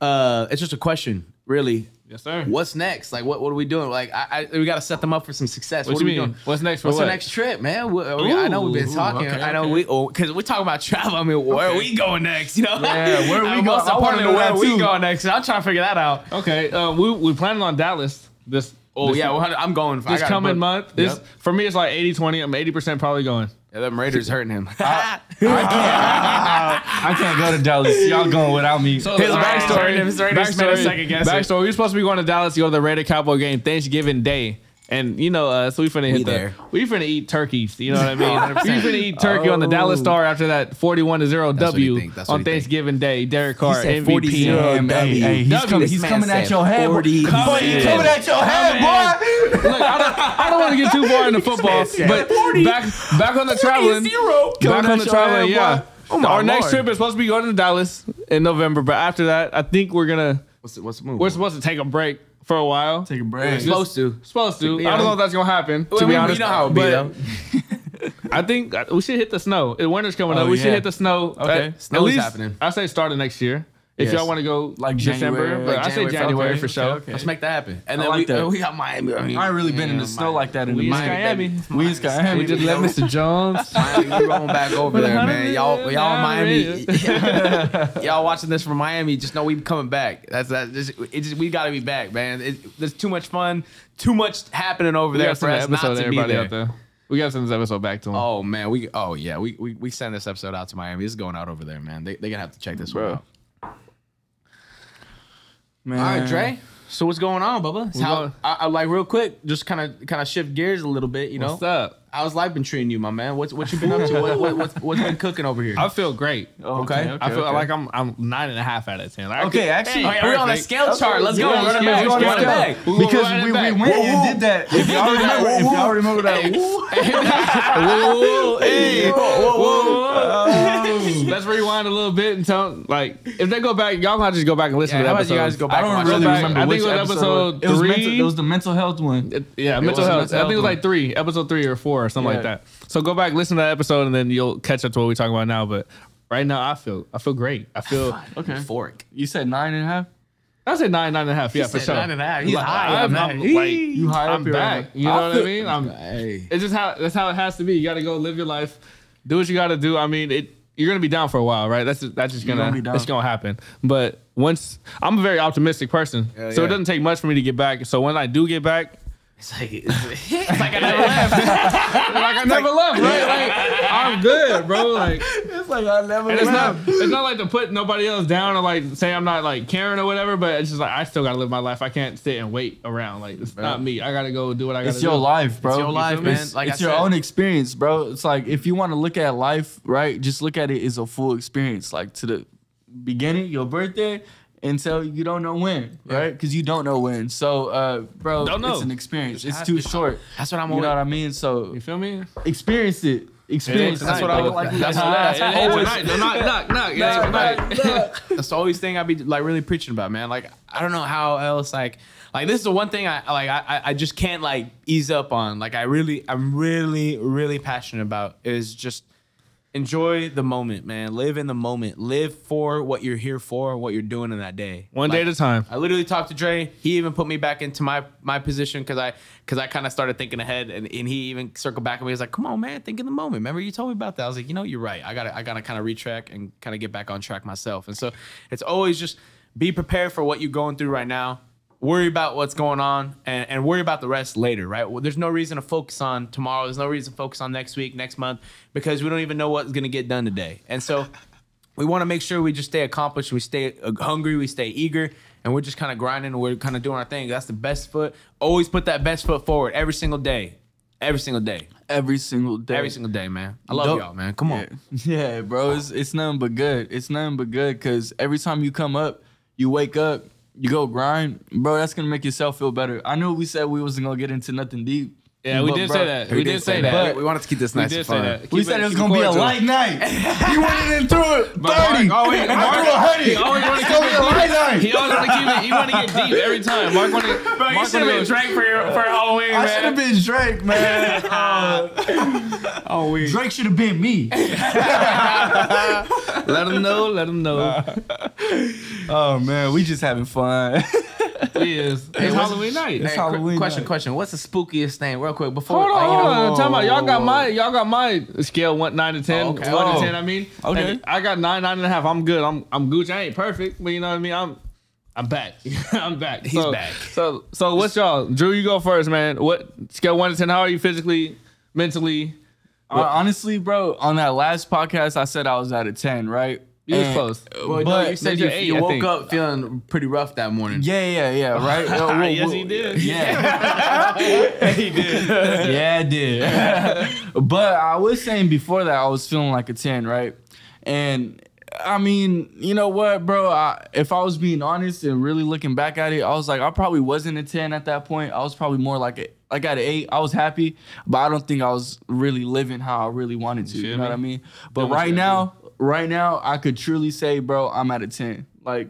Uh, it's just a question, really.
Yes, sir.
What's next? Like, what, what are we doing? Like, I, I we got to set them up for some success.
What,
What,
you
are we
mean?
doing?
What's next for
What's
what?
the next trip, man? We- we- I know we've been
Ooh,
talking.
okay,
I know
okay.
we, oh, because we're talking about travel. I mean, where are we going next? You know?
Yeah, where are we going?
Most importantly, where are we going next? I'm trying to figure that out.
Okay, uh, we we planning on Dallas this.
Oh
this,
yeah, 100 I'm going.
This coming
book.
month. It's,
Yep.
For me, it's like 80-20. I'm eighty percent probably going.
Yeah, them Raiders hurting him.
I can't go to Dallas. Y'all going without me.
So
His
the
backstory- his Raiders second guess it.
Backstory: We're supposed to be going to Dallas to go to the Raider Cowboy game Thanksgiving Day, and you know, uh, so we finna hit
We
the
there.
we finna eat turkeys. You know what I mean?
100%.
we finna eat turkey on the Dallas
Oh.
Star after that forty-one to zero
That's what he
W
think. That's what
on
he think.
Thanksgiving Day. Derek Carr
said
MVP.
40-0.
Damn, hey, hey, he's
W.
coming, he's coming at your head. boy.
40.
Boy,
Coming
he's coming at your head, boy.
Look, I don't, I don't want to get too far into football, but back back on the traveling. Back on the traveling,
head,
yeah.
Oh my
Our next trip is supposed to be going to Dallas in November, but after that, I think we're gonna
what's the, what's the move?
we're supposed to take a break for a while.
Take a break.
supposed to?
Supposed to.
Yeah.
I don't know if that's gonna happen. To
Well,
be
we- we
honest,
know how it be,
but
though.
I think uh, we should hit the snow. The winter's coming
Oh,
up. We should
yeah.
hit the snow.
Okay.
At,
Snow
at
is
least,
happening.
I say start of next year. If
Yes.
y'all want to go
Like
December,
January,
but
like
I say
January,
January
okay,
for sure.
okay.
Let's make that happen. And
I
then
like
we,
that.
uh, we got Miami. I, mean,
I ain't really been in
yeah,
the snow like that in
We
the
Miami,
Miami.
We in Miami.
We just let Mr. Jones.
Miami, we going back over there, man. Y'all, y'all in Miami, y'all watching this from Miami. Just know we coming back. That's that. Just, it just we got to be back, man. It, there's too much fun, too much happening over
We
there
got
for
some
us not
episode
to be
everybody
there.
out there. We got to send this episode back to him.
Oh man, we oh yeah, we we we send this episode out to Miami. This is going out over there, man. They they gonna have to check this
Bro.
one out.
Man.
All right, Dre. So what's going on, Bubba?
We
How,
going-
I, I like real quick, just kind of kind of shift gears a little bit. You know,
What's up?
how's life been treating you, my man? What's what you been up to? what, what, what's, what's been cooking over here?
I feel great.
Oh,
Okay.
I feel like I'm I'm nine and a half out of ten. Like,
Okay,
could-
actually-
Hey,
we're on the
perfect.
scale chart. Let's go.
Yeah,
Run it
yeah,
back.
let's go.
back.
We'll go
Because
right
we, we
back.
went and did that. If y'all remember, if y'all remember that.
Whoa, hey,
Whoa, whoa,
Let's rewind a little bit and tell like if they go back, y'all gonna just go back and listen
Yeah,
to
how
the
about you guys go back
I don't
watch
really
back.
remember
I think
which
it was
episode.
episode
it was
three.
mental, it was the mental health one.
It- yeah, mental health.
mental
I think it was like three, episode three or four or something like that. So go back, listen to that episode, and then you'll catch up to what we're talking about now. But right now, I feel I feel great. I feel
Okay.
Euphoric.
You said nine and a half.
I said nine, nine and a half. Yeah, for
said
sure.
nine and a half. He's
Like,
high
I'm,
on
I'm, like,
You high
I'm
here
back.
right
You know what I mean? I'm,
Hey.
it's just how that's how it has to be. You got to go live your life, do what you got to do. I mean, it. You're gonna be down for a while, right? That's just, that's just
You're
gonna,
gonna be down.
it's gonna happen. But once I'm a very optimistic person, so
yeah.
it doesn't take much for me to get back. So when I do get back,
It's like it's, it's like I never left.
like I never left, right? Like I'm good, bro. Like
It's like I never.
And it's not it's not like to put nobody else down or like say I'm not like caring or whatever, but it's just like I still gotta live my life. I can't sit and wait around. Like it's not me. I gotta go do what I gotta do.
It's
do.
your life, bro.
It's your life, man.
It's,
Like
it's
I
your
said.
own experience, bro. It's like if you want to look at life, right? Just look at it as a full experience, like to the beginning, your birthday, until you don't know when, right? Because you don't know when. So, uh, bro,
Don't know.
it's an experience. It's too short.
That's what I'm
You know what I mean? So
You feel me?
experience it. Experience. it.
That's
what I was-
Like-
that's
like-
what- that's
like-
always-
Knock, knock, knock, knock. Yeah,
Nah,
tonight.
nah, nah.
That's the always thing I be like really preaching about, man. Like I don't know how else like like this is the one thing I like I I- I just can't like ease up on. Like I really I'm really really passionate about is just enjoy the moment, man. Live in the moment. Live for what you're here for, what you're doing in that day.
One day at a time.
I literally talked to Dre. He even put me back into my my position because I because I kind of started thinking ahead, and, and he even circled back and me. He was like, "Come on, man, think in the moment. Remember you told me about that." I was like, "You know, you're right. I gotta I gotta kind of retrack and kind of get back on track myself." And so it's always just be prepared for what you're going through right now. Worry about what's going on and, and worry about the rest later, right? Well, there's no reason to focus on tomorrow. There's no reason to focus on next week, next month, because we don't even know what's gonna get done today. And so we want to make sure we just stay accomplished, we stay uh, hungry, we stay eager, and we're just kind of grinding. and We're kind of doing our thing. That's the best foot. Always put that best foot forward every single day, every single day,
Every single day.
every single day, man. I love
Don't-
y'all, man. Come on.
Yeah, yeah bro. It's, it's nothing but good. It's nothing but good because every time you come up, you wake up, you go grind, bro. That's gonna make yourself feel better. I knew we said we wasn't gonna get into nothing deep.
Yeah, we
but,
did
bro,
say that. We, did, say that.
that.
we wanted to keep this
We
nice
did
and
say
fun.
that.
We
Keep
said it was gonna be a light night. you went in through it.
But
30.
Mark always,
I
Mark,
threw a hundred.
he always want to
It's
keep it
be a light night.
He always want to keep it. He wanted to get deep every time. Mark want to.
Bro, you
Mark
should have been Drake for your, for Halloween,
I should have been Drake, man.
Oh, we.
Drake should have been me.
Let him know. Let him know.
Oh man, we just having fun.
He is. It's
what's-
Halloween night.
It's
Hey, qu-
Halloween
question,
night.
question. What's the spookiest thing, real quick, before?
Hold on,
like, you
hold on. I'm talking about y'all got my y'all got my scale one nine to ten.
Oh, okay.
One
Oh.
to ten. I mean,
Okay.
And I got nine, nine and a half. I'm good. I'm I'm Gucci. I ain't perfect, but you know what I mean. I'm I'm back. I'm back.
He's
so,
back.
So so what's y'all? Drew, you go first, man. What scale one to ten? How are you physically, mentally?
Hon- Honestly, bro, on that last podcast, I said I was at a ten, right?
You was close.
Well, no, you said you,
eight,
you
I
woke
think.
up feeling pretty rough that morning.
Yeah, yeah, yeah, right. Well,
yes,
well,
he did.
Yeah,
he did.
yeah, I did. but I was saying before that I was feeling like a ten, right? And I mean, you know what, bro? I, if I was being honest and really looking back at it, I was like, I probably wasn't a ten at that point. I was probably more like a I got an eight. I was happy, but I don't think I was really living how I really wanted to. You,
feel
know
me?
what I mean? But right
you
now, right now, I could truly say, bro, I'm at a ten. Like.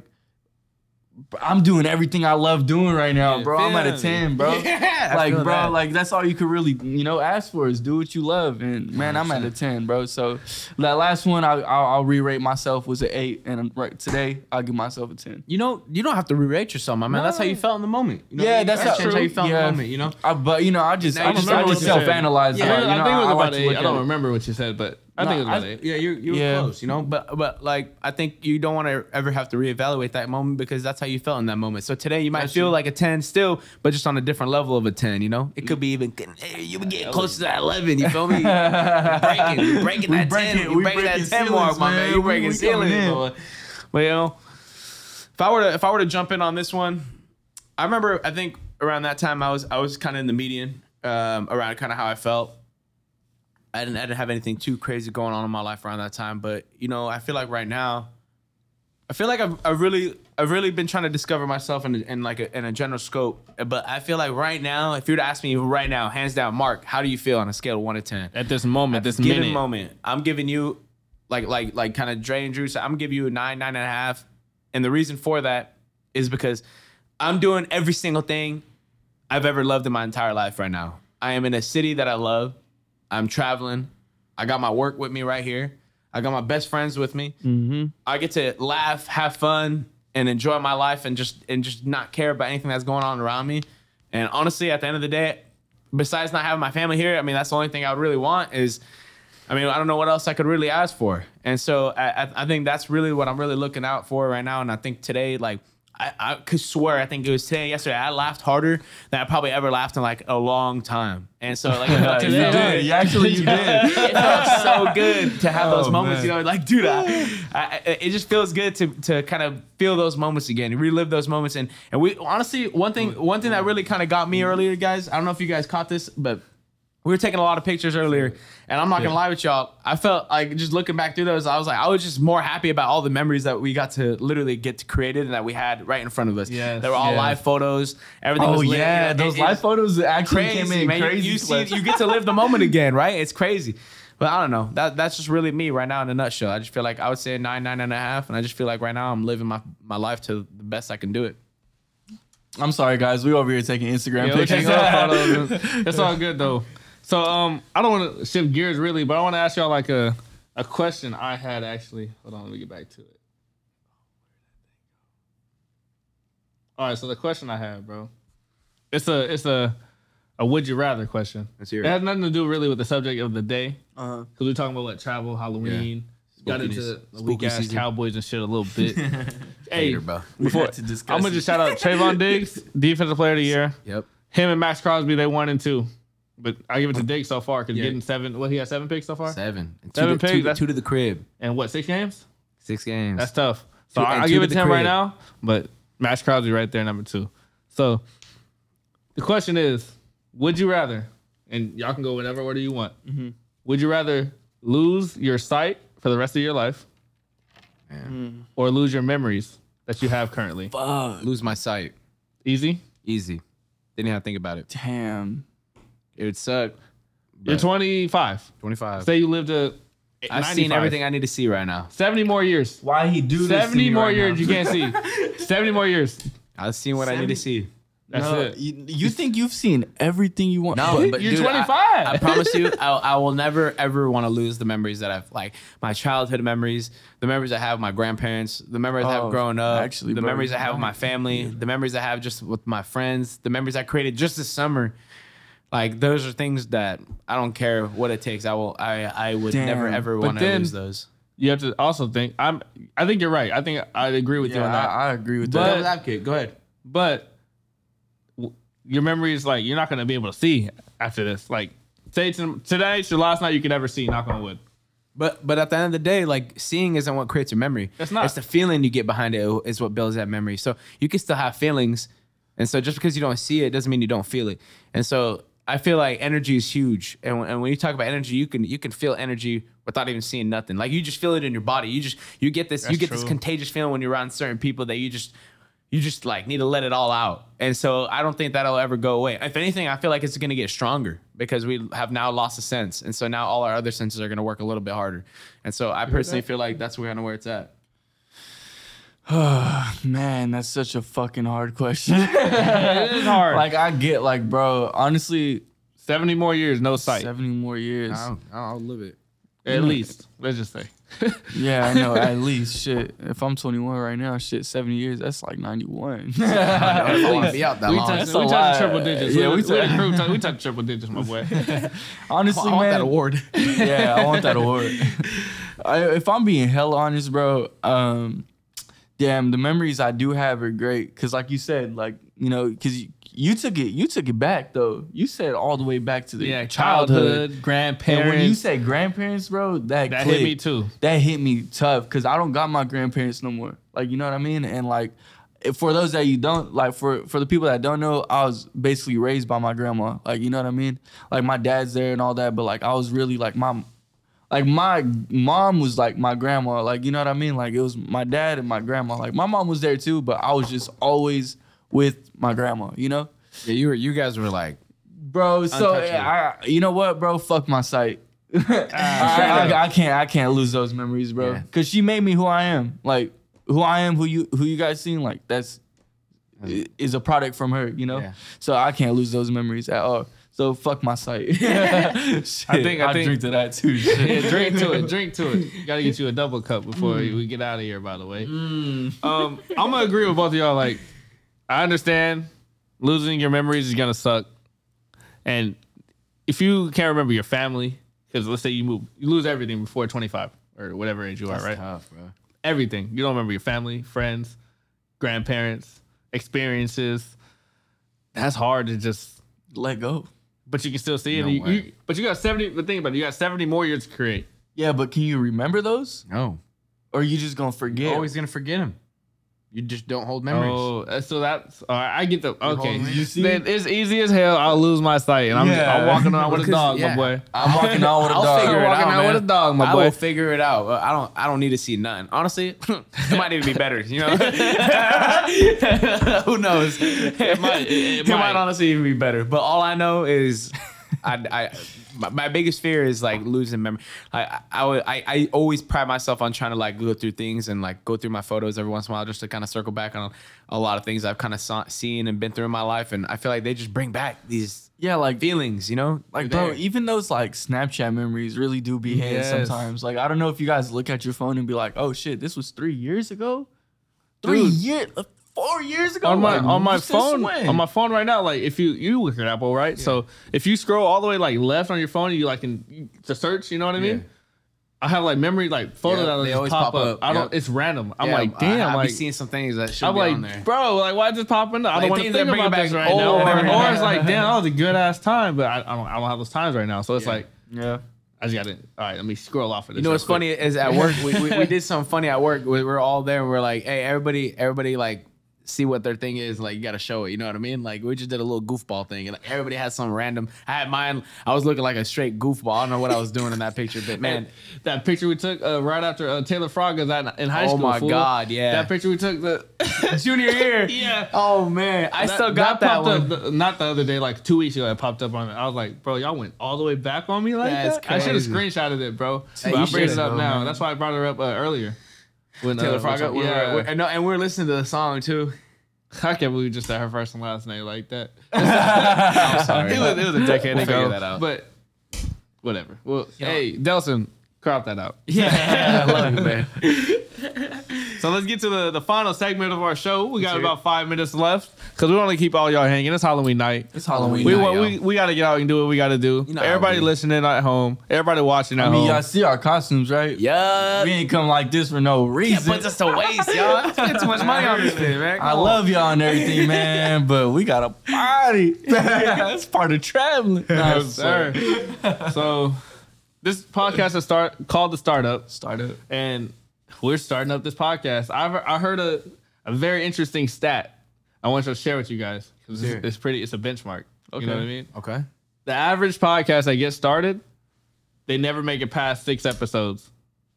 I'm doing everything I love doing right now,
Yeah,
bro. I'm at a 10, bro.
Yeah,
like, bro,
that.
like that's all you could really, you know, ask for is do what you love. And man, I'm at a 10, bro. So that last one, I, I'll, I'll re-rate myself was an eight, and um, right today I'll give myself a 10.
You know, you don't have to re-rate yourself, my man. That's how you felt in the moment. You know,
Yeah,
you
that's how-
how you felt in the moment. You know,
I, but you know, I just, I
you
just, I just self-analyze.
Yeah,
I,
you know,
think it was
I
about
to
eight. I don't remember what you said, but I
No,
think it was about
I-
eight.
yeah, you're you're
Yeah.
close. You know, but but like I think you don't want to ever have to reevaluate that moment because that's how you felt in that moment. So today you might
That's
feel
true.
like a ten still, but just on a different level of a ten. You know, it could be even hey, you would get close to that eleven. You feel me? You're breaking, you're breaking that
break
ten.
it,
You're
we
breaking that
breaking
ten mark,
ceilings,
my man.
man.
You're
We-
breaking
we coming
ceilings. But you know, if I were to if I were to jump in on this one, I remember I think around that time I was I was kind of in the median um, around kind of how I felt. I didn't I didn't have anything too crazy going on in my life around that time, but you know I feel like right now, I feel like I've, I've really I've really been trying to discover myself in, in like a, in a general scope. But I feel like right now, if you were to ask me right now, hands down, Mark, how do you feel on a scale of one to ten?
At this moment, this
given
minute.
moment, I'm giving you like like like kind of Dre and Drew said, I'm giving you a nine, nine and a half. And the reason for that is because I'm doing every single thing I've ever loved in my entire life right now. I am in a city that I love. I'm traveling. I got my work with me right here. I got my best friends with me.
Mm-hmm.
I get to laugh, have fun, and enjoy my life, and just and just not care about anything that's going on around me. And honestly, at the end of the day, besides not having my family here, I mean, that's the only thing I would really want is. I mean, I don't know what else I could really ask for, and so I, I, I think that's really what I'm really looking out for right now. And I think today, like, I, I could swear, I think it was today, yesterday, I laughed harder than I probably ever laughed in like a long time. And so, like, felt
you did. You actually you did.
it felt so good to have those
Oh,
moments.
man.
You know, like, dude, I, I, it just feels good to to kind of feel those moments again, relive those moments. And and we honestly, one thing, one thing that really kind of got me earlier, guys. I don't know if you guys caught this, but we were taking a lot of pictures earlier, and I'm not gonna lie with y'all. I felt like just looking back through those, I was like, I was just more happy about all the memories that we got to literally get to created and that we had right in front of us.
Yeah,
they were all
Yeah.
live photos. Everything
Oh
was lit,
yeah,
you know,
those
it-
live photos actually
crazy,
came in
man. You-
crazy.
You, see, you get to live the moment again, right? It's crazy. But I don't know. That that's just really me right now in a nutshell. I just feel like I would say nine, nine and a half, and I just feel like right now I'm living my my life to the best I can do it.
I'm sorry, guys. We over here taking Instagram
Yeah,
pictures.
take our photos. It's all good though. So um, I don't want to shift gears really, but I want to ask y'all like a a question I had actually. Hold on, let me get back to it. All right, so the question I have, bro, it's a it's a a would you rather question.
Let's hear
It
it.
has nothing to do really with the subject of the day
Uh-huh.
because we're talking about what travel, Halloween. Got into weak ass. Cowboys and shit a little bit. hey,
Hater, bro.
before
had to discuss
I'm gonna just shout out Trevon Diggs, defensive player of the year.
Yep.
Him and Maxx Crosby, they one and two. But I give it to Diggs so far because
Yeah.
getting seven. What he had seven picks so far,
Seven. And two
Seven
to,
pigs,
two, to,
that's-
two to the crib.
and what six games?
Six games.
That's tough. So
Two-
I,
and
I give
to
it to him right now. But Maxx Crosby right there, number two. So the question is, would you rather? And y'all can go whatever order you want.
Mm-hmm.
Would you rather lose your sight for the rest of your life,
Man.
or lose your memories that you have currently?
Fuck.
Lose my sight.
Easy.
Easy. Didn't even have to think about it.
Damn.
It would suck.
You're 25.
25.
Say you lived to.
I've seen everything I need to see right now.
70 more years.
Why he do this? to
70
me
more
right
years
now?
you can't see. 70 more years.
I've seen what I need to see.
That's
no,
it.
You, you think you've seen everything you want?
No,
But-
but
You're
dude, I-
25.
I, promise you, I, I will never ever want to lose the memories that I've like my childhood memories, the memories I have with my grandparents, the memories I
Oh,
have growing up,
actually,
the
bro,
memories I have with my family, the memories I have just with my friends, the memories I created just this summer. Like those are things that I don't care what it takes. I will. I I would
Damn.
never ever
But
want to
then-
lose those.
You have to also think. I'm. I think you're right. I think I agree with you
yeah,
on that.
I, I agree with
But-
that.
Devil's advocate. Go ahead.
but w- your memory is like you're not gonna be able to see after this. Like say to, tonight's your last night you could ever see. Knock on wood.
But but at the end of the day, like seeing isn't what creates your memory.
It's not.
It's the feeling you get behind it is what builds that memory. So you can still have feelings, and so just because you don't see it doesn't mean you don't feel it. And so I feel like energy is huge. And when, and when you talk about energy, you can you can feel energy without even seeing nothing. Like you just feel it in your body. You just you get this you
That's
get this contagious feeling when you're around certain people that you just you just like need to let it all out. And so I don't think that'll ever go away. If anything, I feel like it's gonna get stronger because we have now lost a sense. And so now all our other senses are gonna work a little bit harder. And so I personally feel like that's kind of where it's at.
Oh, man, that's such a fucking hard question.
It is hard.
like I get, like, bro. Honestly,
70 more years, no sight.
seventy more years.
I'll, I'll live it.
At least. Let's just say.
Yeah, I know. At least, shit. If I'm 21 right now, shit, 70 years. That's like 91.
I want to be out that
we
long.
touched,
That's
we
a
triple digits.
Yeah,
we,
we
we, we,
touched-
the crew touched- we touched triple digits, my boy.
Honestly,
I want
man.
that award.
yeah, I want that award. I, if I'm being hell honest, bro, um, damn, the memories I do have are great. Cause like you said, like you know, cause you, you took it, you took it back though. You said all the way back to the
yeah,
childhood.
childhood, grandparents.
And when you said grandparents, bro, that
that
clicked.
hit me too.
that hit me tough because I don't got my grandparents no more. Like you know what I mean? And like eh, for those that you don't like for for the people that don't know, I was basically raised by my grandma. Like you know what I mean? Like my dad's there and all that, but like I was really like my like my mom was like my grandma. Like you know what I mean? Like it was my dad and my grandma. Like my mom was there too, but I was just always with my grandma. You know?
yeah, you were. You guys were like.
Bro, so I, you know what, bro? Fuck my sight. Ah, I, I- I can't, I can't lose those memories, bro.
Yeah.
Cause she made me who I am. Like who I am, who you, who you guys seen, like that's mm. is a product from her, you know.
Yeah.
So I can't lose those memories at all. So fuck my sight. Shit,
I think- I think-
drink to that too. shit.
Yeah, drink to it. Drink to it. Got to get you a double cup before we get out of here. By the way, um, I'm gonna agree with both of y'all. Like, I understand losing your memories is gonna suck, and if you can't remember your family, because let's say you move, you lose everything before 25 or whatever age you are, right?
Tough, bro.
Everything. You don't remember your family, friends, grandparents, experiences. That's hard to just.
Let go.
But you can still see it.
No
You- you- but you got 70. But think about it. You got 70 more years to create.
Yeah, but can you remember those,
No.
or are you just gonna forget?
You're always gonna forget him. You just don't hold memories.
Oh, uh, so that's all right. I get the okay.
You see?
Then it's easy as hell. I'll lose my sight, and I'm,
Yeah.
I'm walking around with a
Because,
dog,
yeah,
my boy.
I'm walking out with a
I'll
dog.
figure it
Walking
out,
out
man.
with a dog, my
I
boy.
will figure it out. Uh, I don't. I don't need to see none. Honestly, it might even be better. You know, who knows? It
might- it- it
might.
might.
honestly even be better. But all I know is, I, I my, my biggest fear is like losing memory. I, I, I, I, always pride myself on trying to like go through things and like go through my photos every once in a while just to kind of circle back on a lot of things I've kind of saw, seen and been through in my life. And I feel like they just bring back these
Yeah, like
feelings. You know,
Like, bro,
there.
even those like Snapchat memories really do be hit
Yes.
sometimes. Like, I don't know if you guys look at your phone and be like, "Oh shit, this was three years ago, three years, four years ago."
on my
Like,
on my phone on my phone right now like if you you look at apple right so if you scroll all the way like left on your phone you like can to search you know what i mean
Yeah.
i have like memory like photos
Yep,
that'll
they
just
always
pop,
pop
up,
up,
i don't
yep.
it's random i'm
Yeah,
like damn
I,
like
be seeing some things that should
I'm
be
like,
on there.
bro, like, why is this popping up? I don't want to think about
it
this
back
right now. Or, or it's like, damn, that was a good ass time, but I, I don't, I don't have those times right now. So it's
Yeah.
like,
yeah,
I just gotta, all right, let me scroll off of this.
You know
real
what's
quick.
funny is at work we, we, we did something funny at work. We were all there and we're like, hey, everybody, everybody like see what their thing is. Like you gotta show it. You know what I mean? Like we just did a little goofball thing and like, everybody had some random. I had mine. I was looking like a straight goofball. I don't know what I was doing in that picture, but man,
that picture we took uh, right after uh, Taylor Frog was at in high
Oh
school.
Oh my
fool.
God, yeah.
That picture we took the
junior year.
yeah.
Oh man, I
That-
still got that,
popped
one.
Up the, not the other day, like two weeks ago. It popped up on. it. I was like, bro, y'all went all the way back on me like
That's
that. I should have
crazy.
screenshotted it, bro.
Hey,
but I'm bringing it up
though,
now.
man.
That's why I brought her up uh, earlier. When
Taylor
uh,
Frog.
what's-
Yeah, we're, and, no, and we're listening to the song too.
I can't believe we just said her first and last name like that.
I'm sorry.
it was it was a decade
We'll
ago.
that out.
But whatever. Well, hey, Delson, crop that out.
yeah, I love you, man.
So let's get to the, the final segment of our show. We got about five minutes left because we want to keep all y'all hanging. It's Halloween night.
it's Halloween.
We
night,
want,
y'all.
we, we got to get out and do what we got to do.
You know how
everybody
we
listening at home, everybody watching at home.
I mean,
home.
y'all see our costumes, right?
Yeah.
We ain't come like this for no reason.
Puts us to waste, y'all. Spend too much money on this thing, man.
I love y'all and everything, man, but we got a party. That's part of traveling. No,
Yes, sir. so this podcast is start called the Startup,
Start it.
and we're starting up this podcast. I've I heard a, a very interesting stat. I want to share with you guys because it's, it's pretty. It's a benchmark. You know what I mean?
Okay.
the average podcast that gets started, they never make it past six episodes.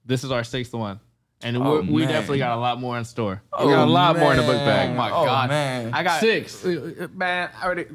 This is our sixth one. And
Oh,
we're, we definitely got a lot more in store.
Oh,
we got a lot more in the book bag.
Oh my
Oh,
god,
man.
I got
Six.
Man, I already.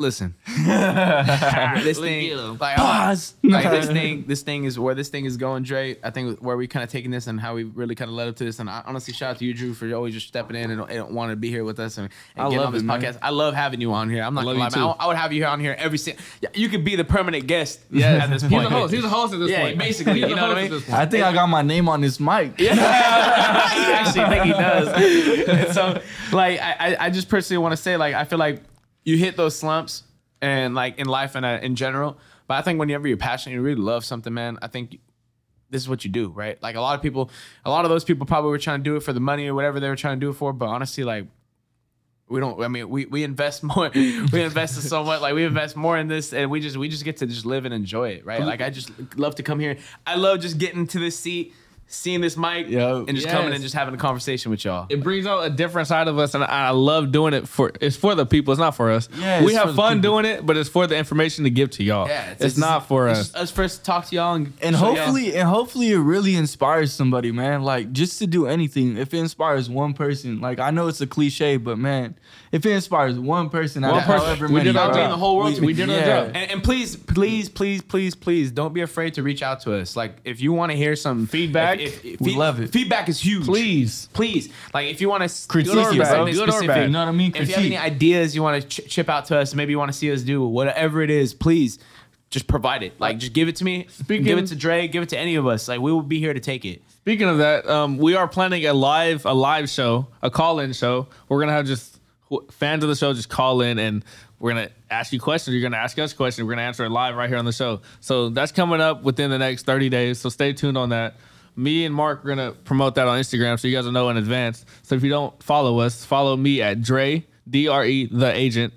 Listen, this thing, like,
Pause.
like this thing, this thing is where this thing is going, Dre. I think where we kind of taking this and how we really kind of led up to this. And I honestly shout out to you, Drew, for always just stepping in and, and wanting to be here with us and, and
I
getting
love
on this
it, man.
podcast. I love having you on here. I'm not
love
gonna lie, man. I, I would have you here on here every single. You could be the permanent guest
Yeah,
at this point, He's
a host. He's a host at this
Yeah,
point.
basically, you know what I mean?
I think I got my name on this mic.
you actually think he does. So, like, I, I- I just personally want to say, like, I feel like you hit those slumps and like in life and uh, in general. But I think whenever you're passionate, you really love something, man. I think this is what you do, right? Like a lot of people, a lot of those people probably were trying to do it for the money or whatever they were trying to do it for. But honestly, like. We don't. I mean, we, we invest more. We invest so much. Like we invest more in this, and we just we just get to just live and enjoy it, right? Like I just love to come here. I love just getting to this seat, seeing this mic,
Yo.
and just coming
Yes.
and just having a conversation with y'all.
It brings out a different side of us, and I I love doing it for. It's for the people. It's not for us.
Yeah,
we have fun doing it, but it's for the information to give to y'all. Yeah, it's, not for
it's
us.
us first talk to y'all and,
And
show y'all.
hopefully, and hopefully, it really inspires somebody, man. Like just to do anything. If it inspires one person, like I know it's a cliche, but man, if it inspires one person, out
One
of
person-
however
we
many,
did our
bro,
job.
the whole world to
We did our
yeah.
job.
And, and please, please, please, please, please, don't be afraid to reach out to us. Like, if you want to hear some
Feedback,
we love it.
Feedback is huge.
Please.
please. Like, if you want to
Critique
Good or
it,
bad, good or
specific,
bad.
You know what I mean?
If you have any ideas you want to ch- chip out to us, maybe you want to see us do whatever it is, please just provide it. Like, just give it to me.
Speaking-
give it to Dre. Give it to any of us. Like, we will be here to take it.
Speaking of that, um, we are planning a live a live show, a call in show. We're gonna have just fans of the show just call in and we're gonna ask you questions. You're gonna ask us questions. We're gonna answer it live right here on the show. So that's coming up within the next 30 days. So stay tuned on that. Me and Mark are gonna promote that on Instagram, so you guys will know in advance. So if you don't follow us, follow me at Dre D R E the agent,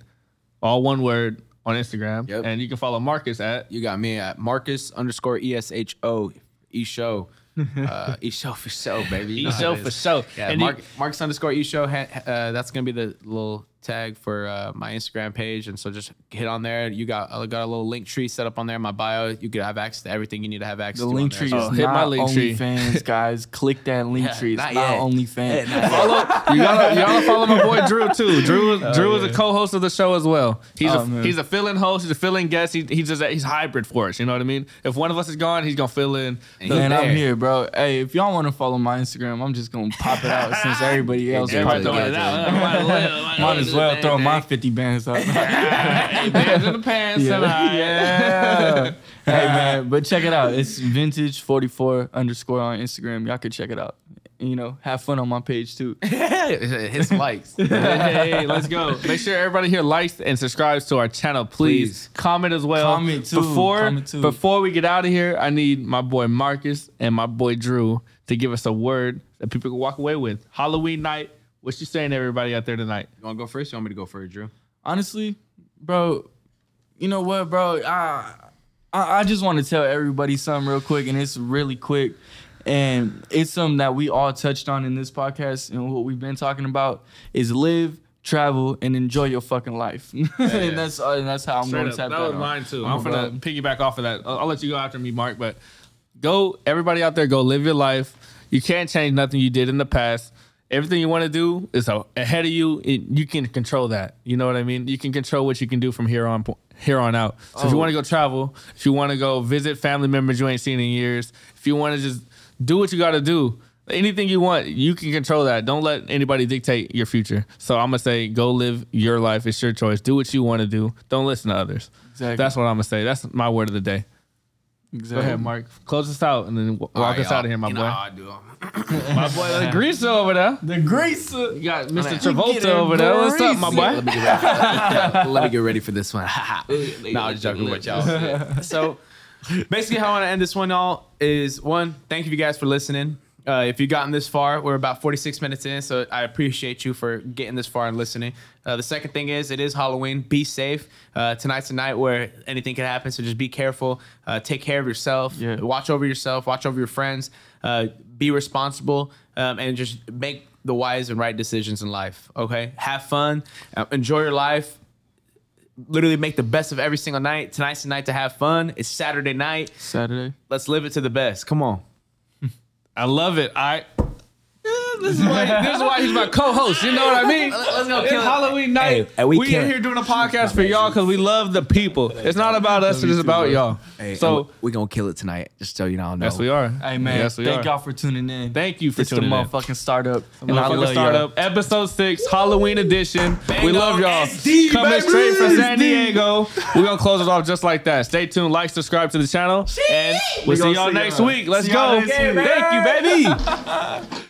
all one word on Instagram,
Yep.
and you can follow Marcus at
You got me at Marcus underscore E S H O E show. uh, E show for show, baby. You
E show for show.
Yeah,
And you-
Mark, Mark's underscore E show. Uh, that's gonna be the little tag for uh, my Instagram page, and so just hit on there. You got I got a little link tree set up on there in my bio. You could have access to everything you need to have access
The
to.
link tree
there.
is
Oh, hit my
not
link tree.
OnlyFans, guys. Click that link
Yeah,
tree. It's
not
not,
yet.
OnlyFans.
follow you gotta you gotta follow my boy Drew too. Drew Drew is a co-host of the show as well. He's
Oh,
a
man.
he's a fill-in host. He's a fill-in guest. He, he's just a, he's hybrid for us. You know what I mean? If one of us is gone, he's gonna fill in.
And
Man, I'm here, bro. Hey, if y'all want to follow my Instagram, I'm just gonna pop it out since everybody else.
Everybody
popped it
it
out.
Out.
As well-
throw my 50 bands up.
Bands in the pants tonight.
yeah. hey man, but check it out. It's vintage 44 underscore on Instagram. Y'all could check it out. You know, have fun on my page too.
His likes.
hey, let's go. Make sure everybody here likes and subscribes to our channel, please.
Please.
Comment as well.
Comment too.
Before
Comment too.
before we get out of here, I need my boy Marcus and my boy Drew to give us a word that people can walk away with. Halloween night. What you saying to everybody out there tonight?
You want to go first? You want me to go first, Drew?
Honestly, bro, you know what, bro? I I, I just want to tell everybody something real quick, and it's really quick. And it's something that we all touched on in this podcast, and what we've been talking about is live, travel, and enjoy your fucking life. and that's uh, and that's how I'm
Straight
going to tap
that
that
was
on.
mine too. I'm gonna
bro.
piggyback off of that. I'll, I'll let you go after me, Mark. But go, everybody out there, go live your life. You can't change nothing you did in the past. Everything you want to do is ahead of you. You can control that. You know what I mean? You can control what you can do from here on here on out. So if you
Oh.
want to go travel, if you want to go visit family members you ain't seen in years, if you want to just do what you got to do, anything you want, you can control that. Don't let anybody dictate your future. So I'm gonna say, go live your life. It's your choice. Do what you want to do. Don't listen to others.
Exactly.
That's what I'm gonna say. That's my word of the day. Go
Exactly.
ahead, Mark. Close us out and then walk
Alright,
us out of here, my boy.
know how I do.
my boy, the greaser over there.
The grease.
You got Mr. Travolta over there. What's up, my
Let
boy?
me get ready, let me get ready for this one. no, I'm just joking with y'all. so basically, how I want to end this one, y'all, is one, thank you guys for listening. Uh, if you've gotten this far, we're about 46 minutes in, so I appreciate you for getting this far and listening. Uh, the second thing is, it is Halloween. Be safe. Uh, tonight's a night where anything can happen, so just be careful. Uh, take care of yourself.
Yeah.
Watch over yourself. Watch over your friends. Uh, be responsible um, and just make the wise and right decisions in life. Okay, have fun. Uh, enjoy your life literally make the best of every single night. Tonight's the night to have fun. It's Saturday night.
Saturday.
Let's live it to the best. Come on.
I love it. I. This is, why, this is why he's my co-host. You know what I mean?
Let's go
It's
kill it.
Halloween night.
Hey, and we
we
kill
in
it.
here doing a podcast for y'all because we love the people. It's not about us. It's about y'all. So
we're gonna kill it tonight. Just so you all know.
yes, we are.
Hey man,
yes, we
thank
are.
y'all for tuning in.
Thank you for
it's the
tuning in.
motherfucking startup. and I
Motherfucking
love y'all.
startup episode six Halloween edition. we love y'all.
SD,
Coming
baby.
straight from San Diego. We're gonna close it off just like that. Stay tuned, like, subscribe to the channel, and we'll
We
see
gonna
y'all
see
next
y'all.
week. Let's
See y'all
go.
next week.
Thank you, baby.